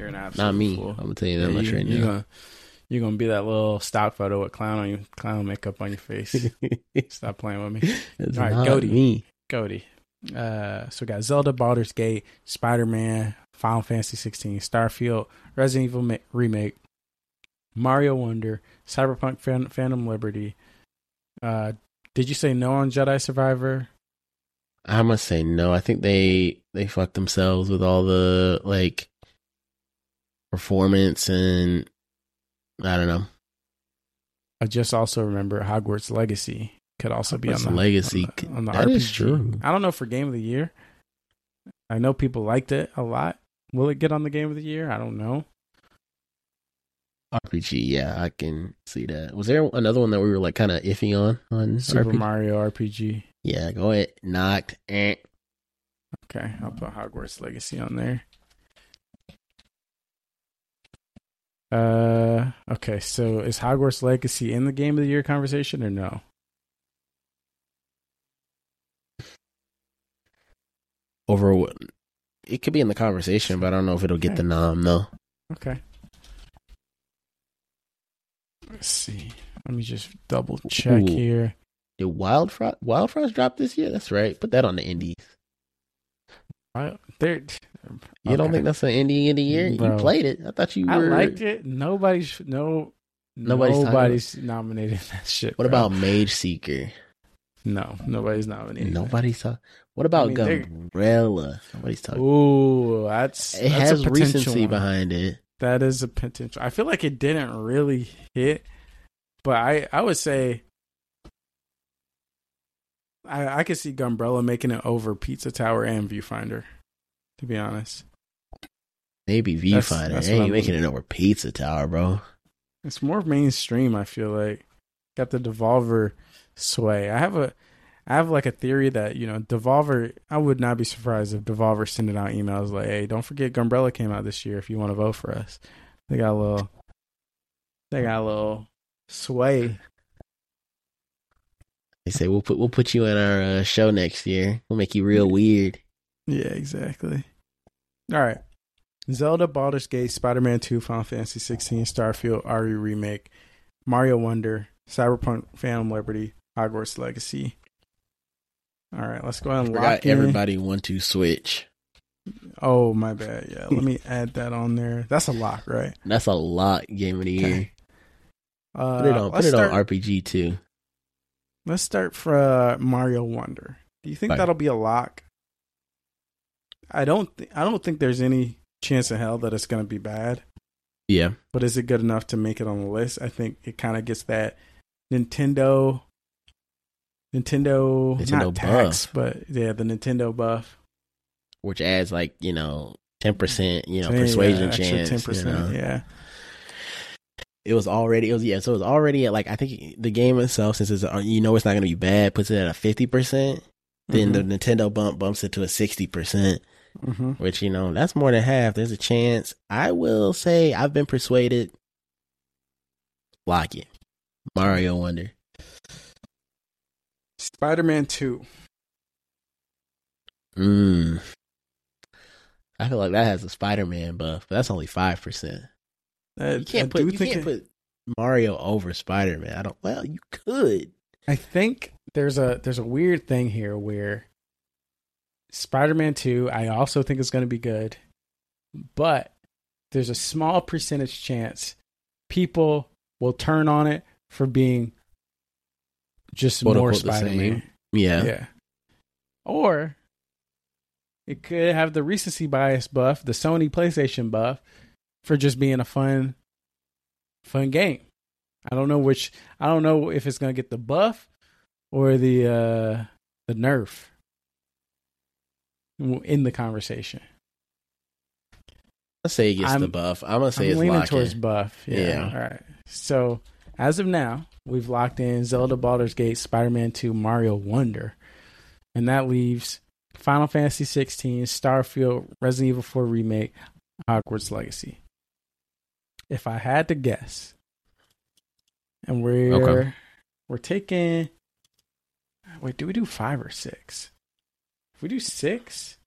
You're an absolute Not me. fool. I'm gonna tell you that Yeah, much you, right you're now. Gonna, you're gonna be that little stock photo with clown on you, clown makeup on your face. Stop playing with me, it's All right, Goaty. me. Cody. Uh, so we got Zelda, Baldur's Gate, Spider Man, Final Fantasy 16, Starfield, Resident Evil ma- remake, Mario Wonder, Cyberpunk Phan- Phantom Liberty. Uh, did you say no on Jedi Survivor? I must say no. I think they they fucked themselves with all the like performance and I don't know. I just also remember Hogwarts Legacy could also be on the Legacy on the, on the that RPG. is true. I don't know for Game of the Year. I know people liked it a lot. Will it get on the Game of the Year? I don't know. RPG, yeah, I can see that. Was there another one that we were like kind of iffy on on Super RPG? Mario RPG. Yeah, go ahead. Knocked. Eh. Okay, I'll put Hogwarts Legacy on there. Uh, okay. So is Hogwarts Legacy in the Game of the Year conversation or no? Over what? It could be in the conversation, but I don't know if it'll get the nom though. Okay. Let's see. Let me just double check Ooh. here. Did Wildfrost Wild Frost drop this year? That's right. Put that on the indies. I, there. You don't think that's an indie of the year? Bro. You played it. I thought you were. I liked it. Nobody's no. Nobody's Nobody's, nominated that shit. What bro. about Mage Seeker? no? Nobody's nominated. Nobody's talking. What about I mean, Gunbrella? Nobody's talking. Ooh, that's it that's a has potential recency one. behind it. That is a potential. I feel like it didn't really hit, but I I would say I I could see Gunbrella making it over Pizza Tower and Viewfinder. To be honest, Maybe Viewfinder. that's what ain't making it over Pizza Tower, bro. it's more mainstream. I feel like got the Devolver sway. I have a I have like a theory that you know Devolver. I would not be surprised if Devolver sending out emails like, "Hey, don't forget Gunbrella came out this year. If you want to vote for us." They got a little. They got a little sway. They say we'll put we'll put you in our uh, show next year. We'll make you real weird. Yeah, exactly. All right. Zelda, Baldur's Gate, Spider Man 2, Final Fantasy 16, Starfield, RE Remake, Mario Wonder, Cyberpunk Phantom Liberty, Hogwarts Legacy. All right, let's go ahead and lock in. everybody want to switch. Oh, my bad. Yeah, let me add that on there. That's a lock, right? That's a lot. Game of the year. Okay. Uh, Put it on. Put it start, on RPG too. Let's start for uh, Mario Wonder. Do you think Right. that'll be a lock? I don't. Th- I don't think there's any chance in hell that it's going to be bad. Yeah. but is it good enough to make it on the list? I think it kind of gets that Nintendo, Nintendo, Nintendo not tax, but yeah, the Nintendo buff. Which adds like you know ten percent. You know Yeah, persuasion extra chance. you know. Yeah, It was already. It was yeah. So it was already at like I think the game itself since it's uh, you know it's not going to be bad puts it at a fifty percent. Then the Nintendo bump bumps it to a sixty percent. hmm which you know that's more than half. There's a chance. I will say I've been persuaded. Lock it, Mario Wonder. Spider Man Two. Mm. I feel like that has a Spider Man buff, but that's only five percent. You can't put you can't put Mario over Spider Man. I don't. Well, you could. I think there's a there's a weird thing here where Spider Man Two. I also think is going to be good, but there's a small percentage chance people will turn on it for being just Quote, more Spider Man. Yeah. Yeah. Or it could have the recency bias buff, the Sony PlayStation buff, for just being a fun, fun game. I don't know which. I don't know if it's gonna get the buff or the uh the nerf in the conversation. Let's say it gets I'm- the buff. I'm gonna say I'm it's leaning towards buff. Yeah. Yeah. All right. So as of now, we've locked in Zelda, Baldur's Gate, Spider-Man 2, Mario Wonder, and that leaves Final Fantasy 16, Starfield, Resident Evil 4 remake, Hogwarts Legacy. If I had to guess, and we're Okay. we're taking. Wait, do we do five or six? If we do six,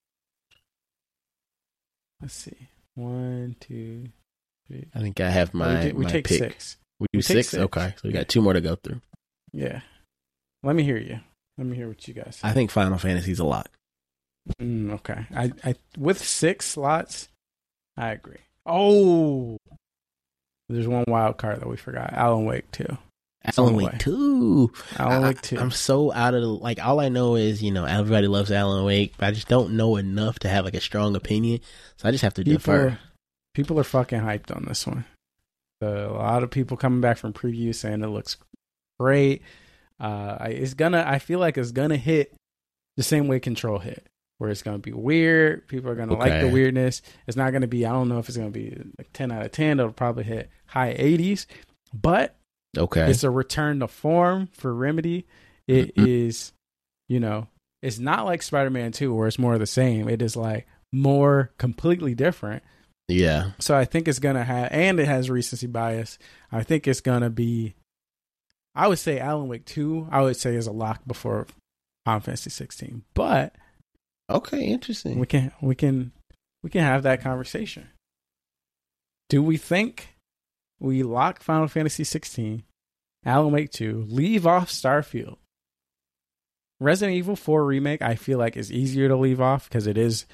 let's see. One, two, three. I think I have my, we, do, we my take pick. six. We do We six? six. Okay. So we got two more to go through. Yeah. Let me hear you. Let me hear what you guys. Say. I think Final Fantasy's a lot. Mm, okay. I, I with six slots, I agree. Oh, there's one wild card that we forgot. Alan Wake too. Alan. Wake 2. Alan I- Wake two. I'm so out of the, like all I know is you know everybody loves Alan Wake, but I just don't know enough to have like a strong opinion. So I just have to people, defer. people are fucking hyped on this one. Uh, a lot of people coming back from previews saying it looks great. Uh, I, it's gonna. I feel like it's gonna hit the same way Control hit, where it's gonna be weird. People are gonna like the weirdness. It's not gonna be. I don't know if it's gonna be like ten out of ten. It'll probably hit high eighties, but Okay. it's a return to form for Remedy. It Mhm. is, you know, it's not like Spider Man Two, where it's more of the same. It is like more completely different. yeah. So I think it's gonna have, and it has recency bias. I think it's gonna be. I would say Alan Wake Two. I would say is a lock before Final Fantasy 16, but Okay. Interesting. we can we can we can have that conversation. Do we think we lock Final Fantasy 16, Alan Wake 2, leave off Starfield? Resident Evil 4 remake, I feel like is easier to leave off because it is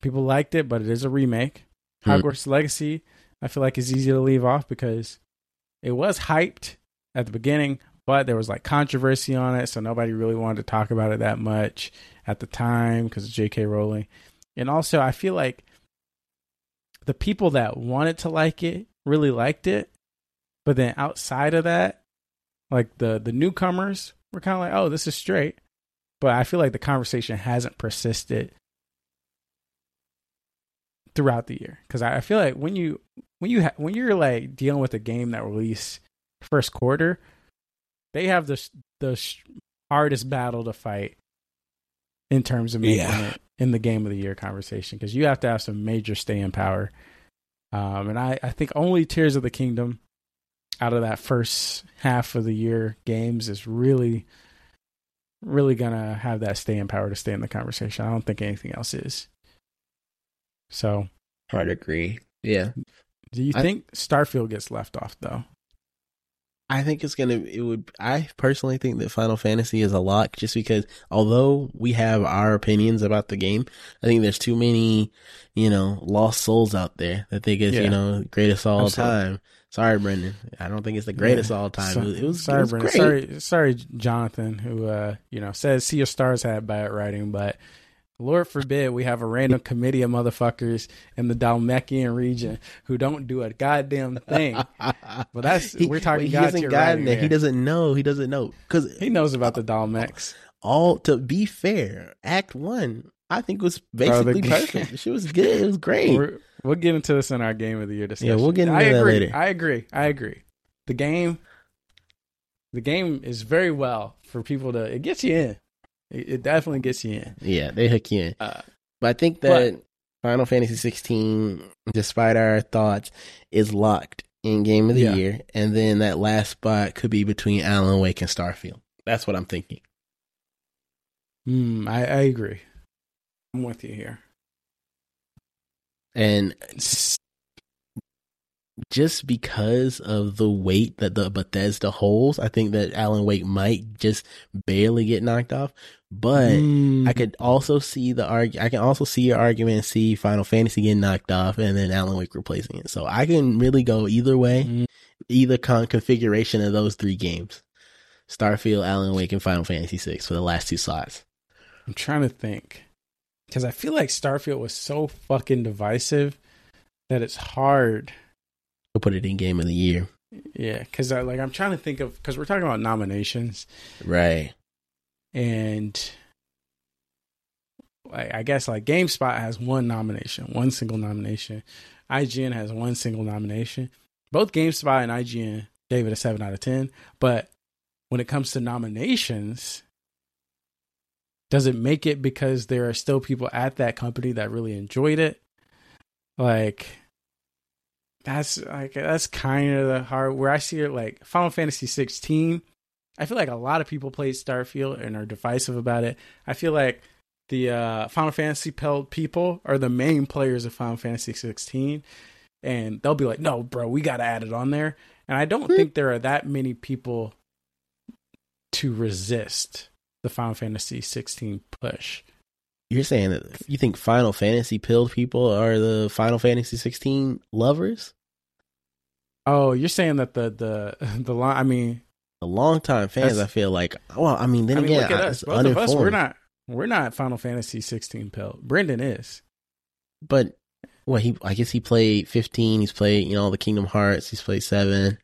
people liked it, but it is a remake. Hmm. Hogwarts Legacy, I feel like is easy to leave off because it was hyped at the beginning, but there was like controversy on it, so nobody really wanted to talk about it that much at the time because of J.K. Rowling. And also, I feel like the people that wanted to like it really liked it, but then outside of that, like the the newcomers were kind of like, "Oh, this is straight," but I feel like the conversation hasn't persisted throughout the year because I, feel like when you when you ha- when you're like dealing with a game that released first quarter, they have the the hardest battle to fight in terms of making Yeah. it in the game of the year conversation because you have to have some major staying power. Um, and I, I think only Tears of the Kingdom out of that first half of the year games is really, really gonna have that staying power to stay in the conversation. I don't think anything else is. So, I'd agree. Yeah. do you I- think Starfield gets left off though? I think it's gonna. It would. I personally think that Final Fantasy is a lock, just because although we have our opinions about the game, I think there's too many, you know, lost souls out there that think it's Yeah. you know greatest all time. Sorry, Brendan. I don't think it's the greatest Yeah. all time. So- it was, it was, sorry, it was Brendan. Sorry, sorry, Jonathan, who uh, you know says Sea of Stars had bad writing, but Lord forbid we have a random committee of motherfuckers in the Dalmekian region who don't do a goddamn thing. But that's He- we're talking he God hasn't tier gotten writing there. He doesn't know. He doesn't know because He knows about the Dalmex. all to be fair, Act One, I think was Bro, basically g- perfect. She was good. It was great. We're, we'll get into this in our game of the year discussion. Yeah, we'll get into I that agree. later. I agree. I agree. The game, the game is very well for people to. It gets you in. It, it definitely gets you in. Yeah, they hook you in. Uh, But I think that Final Fantasy 16, despite our thoughts, is locked in Game of the Yeah. Year, and then that last spot could be between Alan Wake and Starfield. That's what I'm thinking. mm, I, I agree. I'm with you here. And just because of the weight that the Bethesda holds, I think that Alan Wake might just barely get knocked off. But Mm, I could also see the arg. I can also see your argument and see Final Fantasy getting knocked off and then Alan Wake replacing it. So I can really go either way, Mm. either con- configuration of those three games: Starfield, Alan Wake, and Final Fantasy Six for the last two slots. I'm trying to think because I feel like Starfield was so fucking divisive that it's hard. We'll put it in Game of the Year, Yeah, because I like I'm trying to think of because we're talking about nominations right? And I guess like GameSpot has one nomination, one single nomination. IGN has one single nomination. Both GameSpot and IGN gave it a seven out of ten. But when it comes to nominations, does it make it because there are still people at that company that really enjoyed it? Like that's like that's kind of the hard where I see it like Final Fantasy 16 I feel like a lot of people play Starfield and are divisive about it. I feel like the uh, Final Fantasy people are the main players of Final Fantasy 16, and they'll be like, "No, bro, we got to add it on there." And I don't think there are that many people to resist the Final Fantasy 16 push. You're saying that you think Final Fantasy pilled people are the Final Fantasy 16 lovers? Oh, you're saying that the the the line. I mean, The longtime fans, That's- I feel like. Well, I mean, then I mean, again, look at I- us. Both of us, we're not we're not Final Fantasy 16 pelt. Brendan is. But well, he I guess he played 15. He's played you know the Kingdom Hearts. He's played seven.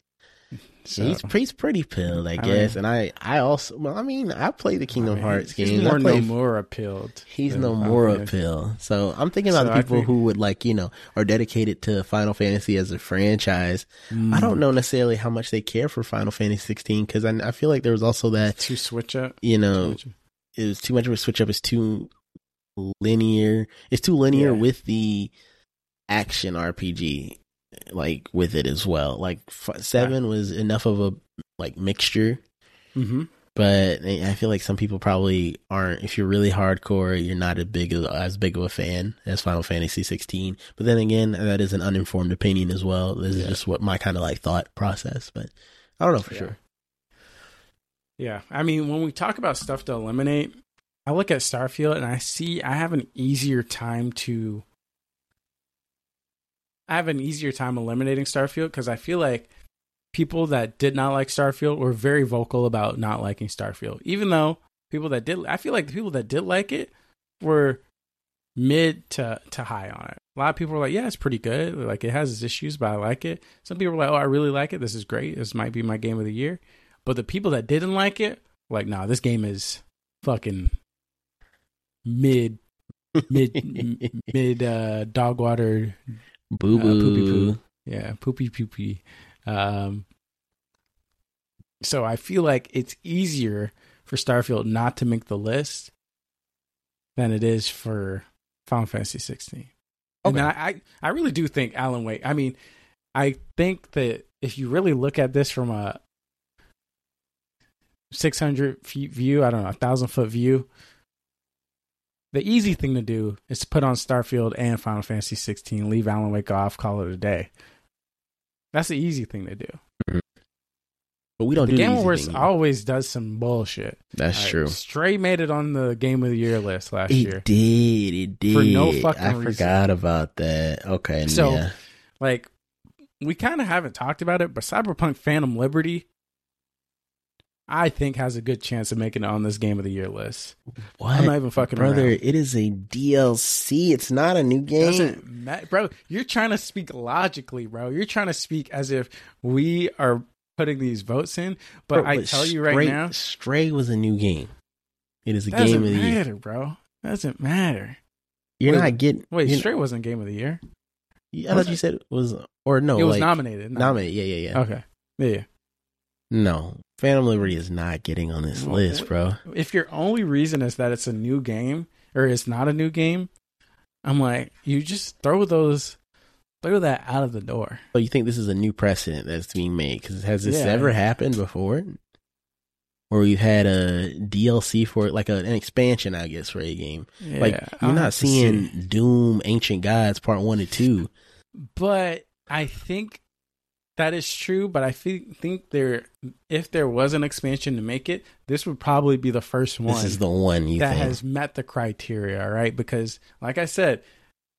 So, he's he's pretty pilled, I I guess. mean- and I I also well, I mean, I play the Kingdom I mean, Hearts he's games. more I played, Nomura pilled. He's no more appeal. So I'm thinking about So the people think- who would like, you know, are dedicated to Final Fantasy as a franchise. I Mm. don't know necessarily how much they care for Final Fantasy 16 because I, I feel like there was also that, to switch up. you know, up. it was too much of a switch up. It's too linear. It's too linear Yeah. with the action RPG, like with it as well. Like f- seven was enough of a like mixture Mm-hmm. but I feel like some people probably aren't. If you're really hardcore, you're not as big of, as big of a fan as Final Fantasy 16. But then again, that is an uninformed opinion as well. This is just what my kind of like thought process. But I don't know for Yeah. sure. Yeah, I mean, when we talk about stuff to eliminate, I look at Starfield and I see I have an easier time to. I have an easier time eliminating Starfield because I feel like people that did not like Starfield were very vocal about not liking Starfield. Even though people that did, I feel like the people that did like it were mid to to high on it. A lot of people were like, "Yeah, it's pretty good. Like it has its issues, but I like it." Some people were like, "Oh, I really like it. This is great. This might be my game of the year." But the people that didn't like it, like, "Nah, this game is fucking mid, mid, mid, uh, dog water Boo uh, poopy boo. poo. Yeah, poopy poopy. Um, so I feel like it's easier for Starfield not to make the list than it is for Final Fantasy 16. And Okay. I, I, I really do think Alan Wake. I mean, I think that if you really look at this from a 600 feet view, I don't know, a thousand foot view, the easy thing to do is to put on Starfield and Final Fantasy 16, leave Alan Wake off, call it a day. That's the easy thing to do. Mm-hmm. But we don't the do Game Awards always does some bullshit. That's right, true. Stray made it on the Game of the Year list last year. It did. It did. For no fucking I reason. forgot about that. Okay. So- yeah. Like, we kind of haven't talked about it, but Cyberpunk Phantom Liberty, I think, has a good chance of making it on this Game of the Year list. What? I'm not even fucking Brother, around. it is a DLC. It's not a new game. Doesn't ma- bro. You're trying to speak logically, bro. You're trying to speak as if we are putting these votes in. But Bro, I tell you right now, Stray was a new game. It is a game of the year. matter, bro. Doesn't matter. You're Wait, not getting. Wait, you're- wasn't Game of the Year. I thought you said it was, or no, it was like, nominated. nominated. Yeah, yeah, yeah. Okay. Yeah. No, Phantom Liberty is not getting on this list, bro. If your only reason is that it's a new game or it's not a new game, I'm like, you just throw those, throw that out of the door. So you think this is a new precedent that's being made? Because has this Yeah. ever happened before? Where we've had a DLC for it, like a, an expansion, I guess, for a game. Yeah, like I'll you're not have to seeing see. Doom, Ancient Gods, Part One and Two. but I think that is true. But I think think there, if there was an expansion to make it, this would probably be the first one This is the one you that think. has met the criteria, all right? Because, like I said,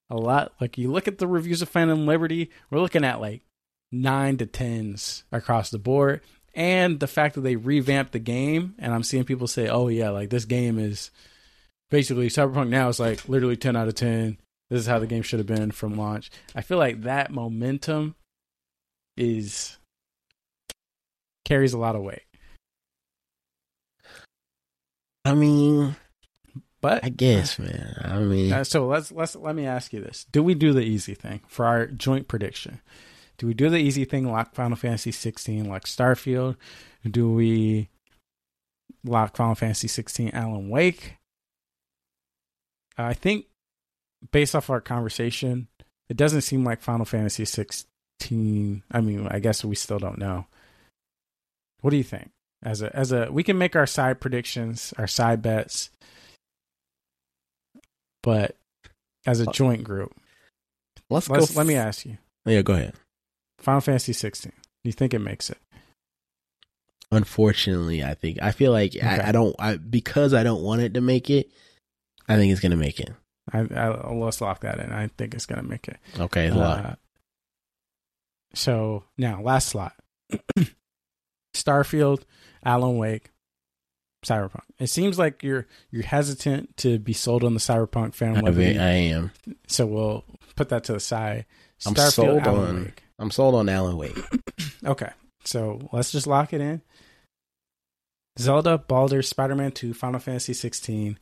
a lot like you look at the reviews of Phantom Liberty, we're looking at like nine to tens across the board, and the fact that they revamped the game, and I'm seeing people say, "Oh yeah, like this game is basically Cyberpunk now is like literally ten out of ten. This is how the game should have been from launch." I feel like that momentum is carries a lot of weight, I mean, but I guess, man. I mean, Uh, so let's let's let me ask you this: Do we do the easy thing for our joint prediction? Do we do the easy thing, lock Final Fantasy 16 like Starfield? Do we lock Final Fantasy 16 Alan Wake? I think, based off our conversation, it doesn't seem like Final Fantasy 16. I mean, I guess we still don't know. What do you think? as a as a we can make our side predictions, our side bets, but as a Uh, joint group, Let's let's, f- let me ask you: Yeah, go ahead. Final Fantasy 16. Do you think it makes it? Unfortunately, I think I feel like Okay. I, I don't I because I don't want it to make it. I think it's gonna make it. I, I let's lock that in. I think it's gonna make it. Okay, it's a lot. Uh, so now, last slot: Starfield, Alan Wake, Cyberpunk. It seems like you're you're hesitant to be sold on the Cyberpunk fan I, levy, I am. so we'll put that to the side. I'm sold Alan on- Wake. I'm sold on Alan Wake. Okay, so let's just lock it in. Zelda, Baldur, Spider Man 2, Final Fantasy 16,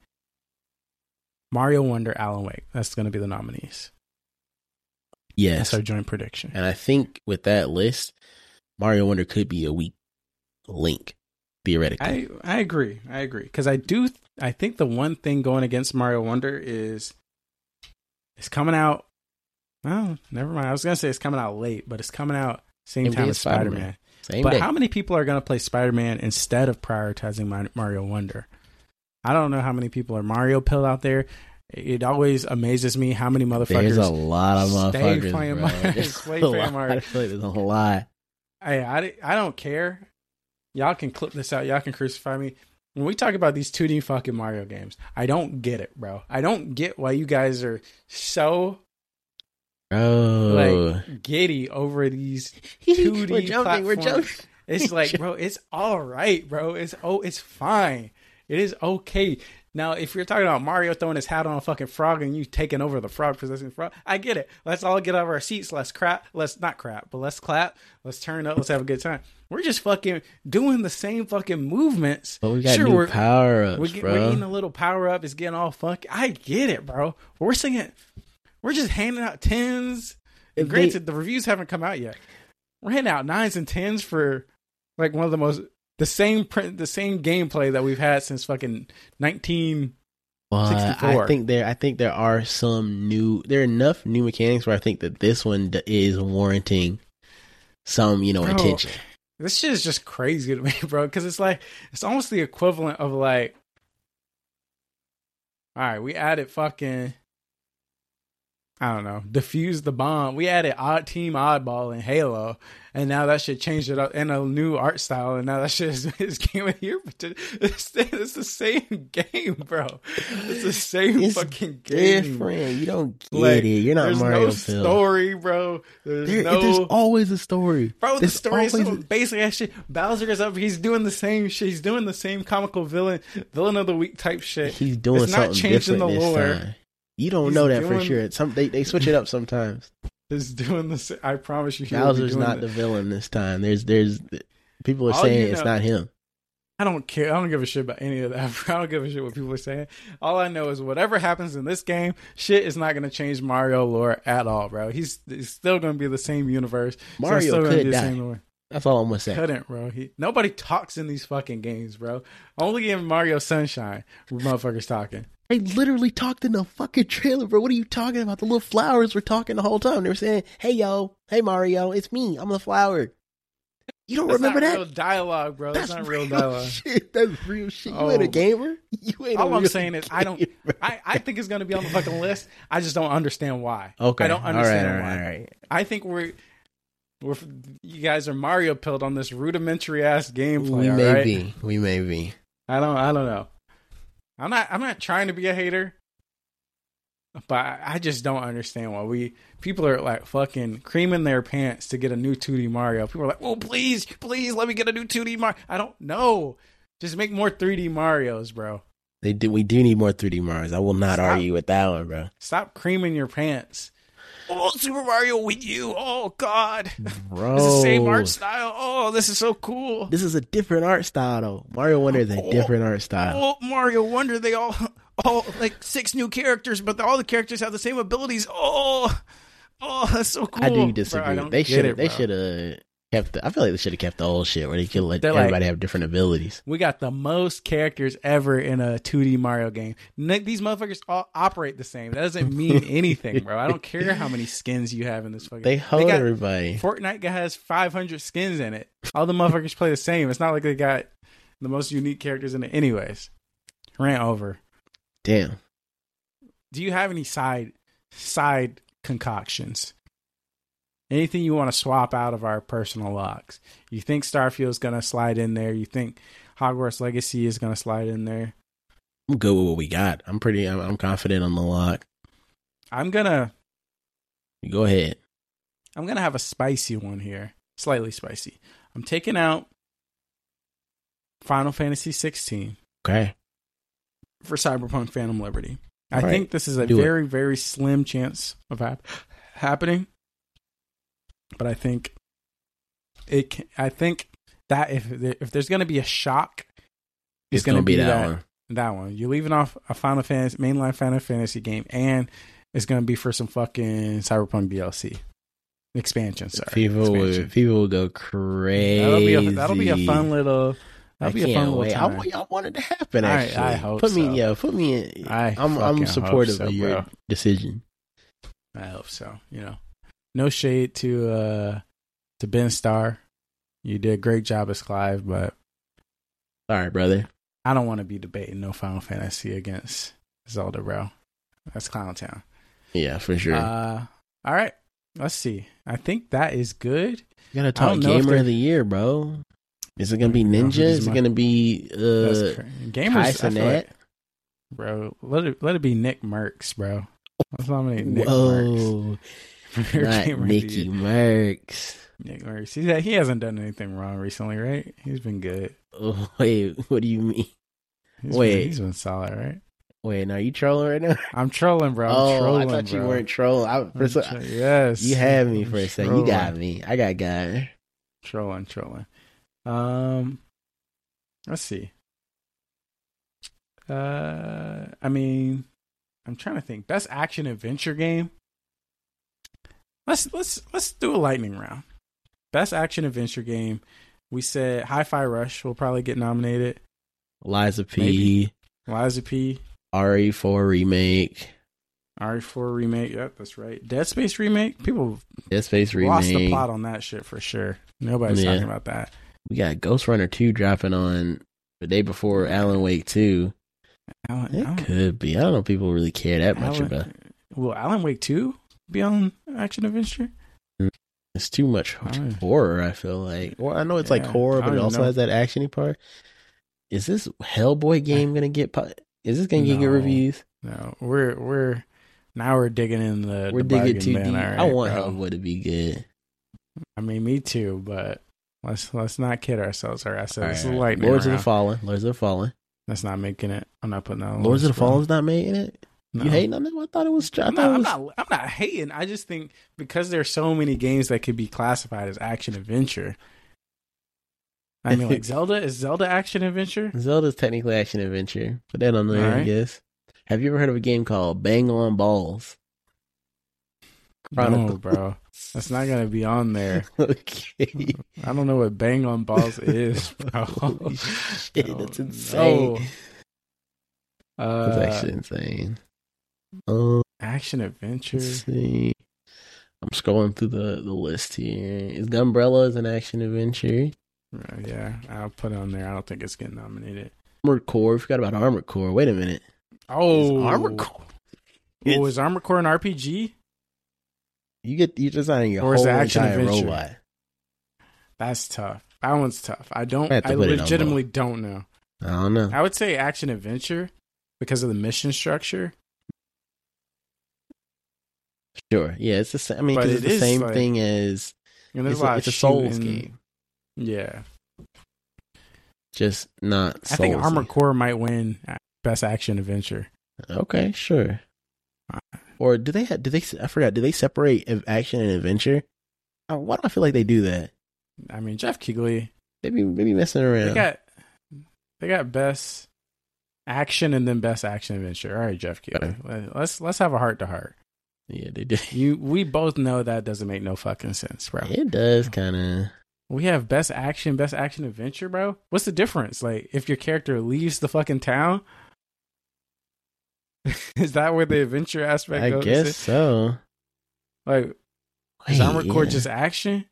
Mario Wonder, Alan Wake. That's going to be the nominees. Yes, That's our joint prediction. and I think with that list, Mario Wonder could be a weak link theoretically. I I agree. I agree because I do. I think the one thing going against Mario Wonder is it's coming out. Oh, never mind. I was gonna say it's coming out late, but it's coming out same Same time as Spider Spider-Man. Man. Same But day. how many people are gonna play Spider Man instead of prioritizing Mario Wonder? I don't know how many people are Mario pill out there. It always amazes me how many motherfuckers. There's a lot of stay motherfuckers, playing bro. Mario- There's stay a playing lot. Mario. I feel like there's a lot. Hey, I, I don't care. Y'all can clip this out. Y'all can crucify me. When we talk about these 2D fucking Mario games, I don't get it, bro. I don't get why you guys are so Bro, like giddy over these 2D we're jumping. We're jumping. It's like, bro, it's all right, bro. It's oh, it's fine. It is okay. Now, if you're talking about Mario throwing his hat on a fucking frog and you taking over the frog possessing frog, I get it. Let's all get out of our seats. Let's crap. Let's not crap, but let's clap. Let's turn up. Let's have a good time. We're just fucking doing the same fucking movements. But we got Sure, new we're- power ups, We're, get, bro. we're eating a little power up. It's getting all funky. I get it, bro. We're singing. We're just handing out tens. They- Granted, the reviews haven't come out yet. We're handing out nines and tens for like one of the most the same print, the same gameplay that we've had since fucking nineteen. But I think there, I think there are some new. There are enough new mechanics where I think that this one d- is warranting some, you know, Bro. attention. This shit is just crazy to me, bro. Because it's like it's almost the equivalent of like, all right, we added fucking. I don't know. Diffuse the bomb. We added odd team oddball in Halo, and now that shit changed it up in a new art style, and now that shit is, is came in here. But it's, it's the same game, bro. It's the same It's fucking game. Different. You don't get Like, it. You're not There's Mario no Phil. story, bro. There's There- no. There's always a story. Bro, the There's story is so always- basic as shit. Bowser is up. He's doing the same shit. He's doing the same comical villain, villain of the week type shit. He's doing It's not something changing different the this lore. time. You don't He's know that for doing- sure. Some they, they switch it up sometimes. Is doing the. sa- I promise you, Bowser's not the villain this time. There's there's people are All saying you it's not him. I don't care. I don't give a shit about any of that. I don't give a shit what people are saying. All I know is whatever happens in this game, shit is not going to change Mario lore at all, bro. He's, he's still going to be the same universe. So Mario still could be the die. same lore. That's all I'm gonna say. Couldn't, bro. He, nobody talks in these fucking games, bro. Only in Mario Sunshine, motherfuckers talking. They literally talked in the fucking trailer, bro. What are you talking about? The little flowers were talking the whole time. They were saying, "Hey yo, hey Mario, it's me. I'm the flower." You don't That's remember not that? real dialogue, bro. That's, not real dialogue. shit. That's real shit. You Oh. ain't a oh. gamer. You ain't. All I'm real saying is I don't- I, I think it's going to be on the fucking list. I just don't understand why. Okay. I don't understand all right, why. all right, all right. I think we're we're you guys are Mario pilled on this rudimentary ass gameplay. We may right? be. We may be. I don't. I don't know. I'm not. I'm not trying to be a hater, but I just don't understand why we people are like fucking creaming their pants to get a new 2D Mario. People are like, "Oh, please, please, let me get a new 2D Mario." I don't know. Just make more 3D Mario's, bro. They do. We do need more 3D Mario's. I will not Stop. argue with that one, bro. Stop creaming your pants. Oh, Super Mario with you. Oh God, Bro, it's the same art style. Oh, this is so cool. This is a different art style, though. Mario Wonder is a Oh. different art style. Oh, Mario Wonder, they all, all like six new characters, but all the characters have the same abilities. Oh, oh, that's so cool. I do Bro, I disagree. they should. They should have kept. The, I feel like they should have kept the old shit where they could let They're like- everybody have different abilities. We got the most characters ever in a 2D Mario game. These motherfuckers all operate the same. That doesn't mean anything, bro. I don't care how many skins you have in this fucking. They hold got- everybody. Fortnite has 500 skins in it. All the motherfuckers play the same. It's not like they got the most unique characters in it. Anyways, rant over. Damn. Do you have any side side concoctions? Anything you want to swap out of our personal locks? You think Starfield's gonna slide in there? You think Hogwarts Legacy is gonna slide in there? I'm good with what we got. I'm pretty. I'm, I'm confident on the lock. I'm gonna Go ahead. I'm gonna have a spicy one here, slightly spicy. I'm taking out Final Fantasy 16 Okay. for Cyberpunk Phantom Liberty. I right. think this is a Do it. very, very slim chance of hap- happening, but I think it. Can, I think that if if there's going to be a shock, It's, gonna, be, that, one. That one. You're leaving off a Final Fantasy mainline Final Fantasy game, and it's going to be for some fucking Cyberpunk DLC expansion. Sorry, People would people go crazy. That'll be a that'll be a fun little. That'll I be a fun little wait. I, want- I want it to happen. I- Actually, I hope put me. so. Yeah, put me in. I I'm I'm supportive so, of your bro. decision. I hope so. You know, no shade to uh to Ben Starr. You did a great job as Clive, but All right, brother. I don't want to be debating no Final Fantasy against Zelda, bro. That's Clown Town. Yeah, for sure. Uh, all right, let's see. I think that is good. you gotta talk don't know if gamer of the year, bro. Is it gonna be I don't know who Ninja? Is it gonna be uh? gamers. Like- bro, let it let it be Nick Mercs, bro. Let's nominate Nick Mercs. Whoa, for your not Nicky year. Nick Mercs. He's, he hasn't done anything wrong recently, right? He's been good. Oh, wait, what do you mean? He's Wait. been, he's been solid, right? Wait, now you trolling right now? I'm trolling, bro. I'm oh, trolling, I thought you weren't trolling. I, for so- tro- yes, you had me I'm for a second. You got me. I got got. Trolling, trolling. Um, let's see. Uh, I mean, I'm trying to think. Best action adventure game. Let's let's let's do a lightning round. Best action adventure game. We said Hi-Fi Rush will probably get nominated. Lies of P. Maybe. Lies of P. RE4 remake. RE4 remake. Yep, that's right. Dead Space remake. People Dead Space remake. lost the plot on that shit for sure. Nobody's Yeah. talking about that. We got Ghostrunner 2 dropping on the day before Alan Wake 2. Alan, It Alan- could be. I don't know if people really care that much about Will Alan Wake 2 be on Action Adventure? It's too much I horror, I feel like. Well, I know it's like horror, but it also know. has that actiony part. Is this Hellboy game going to get. Po- is this going to get good reviews? No, we're we're now we're digging in the We're the digging too bin, deep. all I right, want bro. Hellboy to be good. I mean, me too, but let's let's not kid ourselves. All right, I said this is a Alright. lightning Lords of the Fallen. Lords of the Fallen. That's not making it. I'm not putting that. on Lords of the bro. Fallen's not making it? No. You hating on it? I thought it was. I I'm not, not. I'm not hating. I just think because there's so many games that could be classified as action adventure. I mean, like Zelda is Zelda action adventure. Zelda's technically action adventure. Put that on there, I guess. Have you ever heard of a game called Bang on Balls? No, bro, that's not gonna be on there. okay. I don't know what bang on balls is, bro. Holy shit, that's insane. no. Uh, That's actually insane. Um, action adventure. see. I'm scrolling through the, the list here. Is Gunbrella is an action adventure? Uh, yeah, I'll put it on there. I don't think it's getting nominated. Armored Core. We forgot about Armored Core. Wait a minute. Oh, Is Armored Core. Oh, is Armored Core an RPG? You get you designing your Or whole action entire adventure? robot. That's tough. That one's tough. I don't. I I put it on legitimately don't know. I don't know. I would say action adventure because of the mission structure. Sure. Yeah, it's the same. I mean, But because it it's the same like- thing as And there's it's a lot a, of it's a Souls game, Yeah, just not. I think Soulsy. Armored Core might win uh, best action adventure. Okay, sure. Uh, or do they? Ha- do they? I forgot. Do they separate action and adventure? Oh, why do I feel like they do that? I mean, Geoff Keighley. Maybe maybe messing around. They got they got best action and then best action adventure. All right, Geoff Keighley. Let's let's have a heart to heart. Yeah, they do. You we both know that doesn't make no fucking sense, bro. It does kind of. We have best action, best action adventure, bro. What's the difference? Like if your character leaves the fucking town, is that where the adventure aspect goes? I goes? guess so. Like is Wait, Armored Core yeah. just action?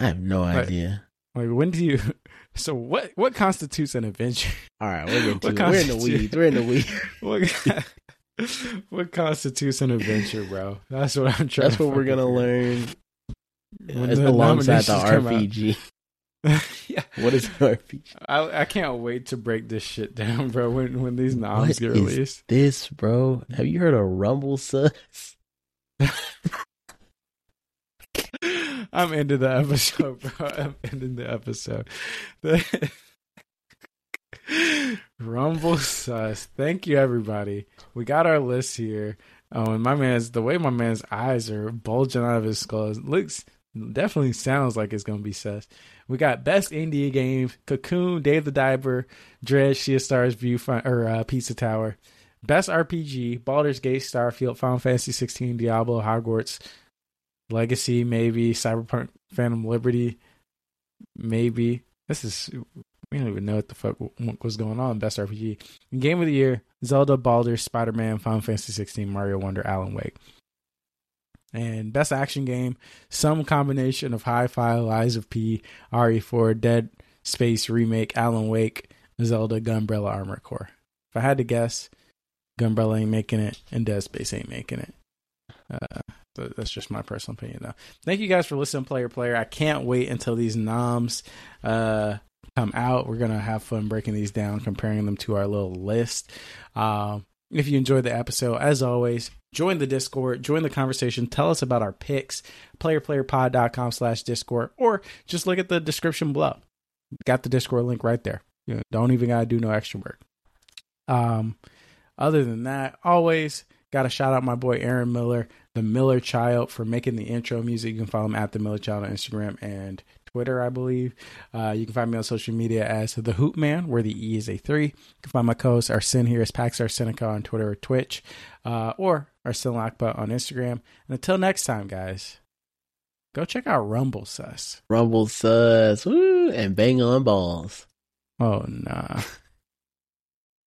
I have no Like- idea. Like when do you So what what constitutes an adventure? All right, we're, What we're in the constitute- weeds. We're in the weeds. What, what constitutes an adventure, bro? That's what I'm trying. That's to what we're gonna learn When as- the alongside the nominations come out. RPG. yeah, What is RPG? I I can't wait to break this shit down, bro. When when these noms What get is- released, This, bro. Have you heard of Rumble Sus? I'm into the episode, bro. I'm ending the episode. Rumble sus. Thank you, everybody. We got our list here. Oh, and my man's the way my man's eyes are bulging out of his skull looks definitely sounds like it's gonna be sus. We got best indie game: Cocoon, Dave the Diver, Sea of Stars, Viewfinder, or uh, Pizza Tower. Best RPG: Baldur's Gate, Starfield, Final Fantasy 16, Diablo, Hogwarts, Legacy, maybe Cyberpunk, Phantom Liberty, maybe. This is we don't even know what the fuck was going on. Best RPG game of the year: Zelda, Baldur, Spider Man, Final Fantasy 16, Mario Wonder, Alan Wake. And best action game: some combination of Hi-Fi, Lies of P, RE4, Dead Space remake, Alan Wake, Zelda, Gunbrella Armor Core. If I had to guess, Gunbrella ain't making it, and Dead Space ain't making it. Uh, so that's just my personal opinion, though. Thank you guys for listening, player player. I can't wait until these noms uh, come out. We're gonna have fun breaking these down, comparing them to our little list. Um, if you enjoyed the episode, as always, join the Discord, join the conversation. Tell us about our picks. Playerplayerpod.com slash Discord, or just look at the description below. Got the Discord link right there. You know, don't even gotta do no extra work. Um, other than that, always got to shout out my boy Aaron Miller, the Miller Child, for making the intro music. You can follow him at the Miller Child on Instagram and Twitter, I believe. Uh, you can find me on social media as the Hoop Man, where the E is a three. You can find my co-host Arsene here as Pax Arsenica on Twitter or Twitch, uh, or Arsene Lakpa on Instagram. And until next time, guys, go check out Rumble Sus. Rumble Sus. Woo! And bang on balls. Oh nah.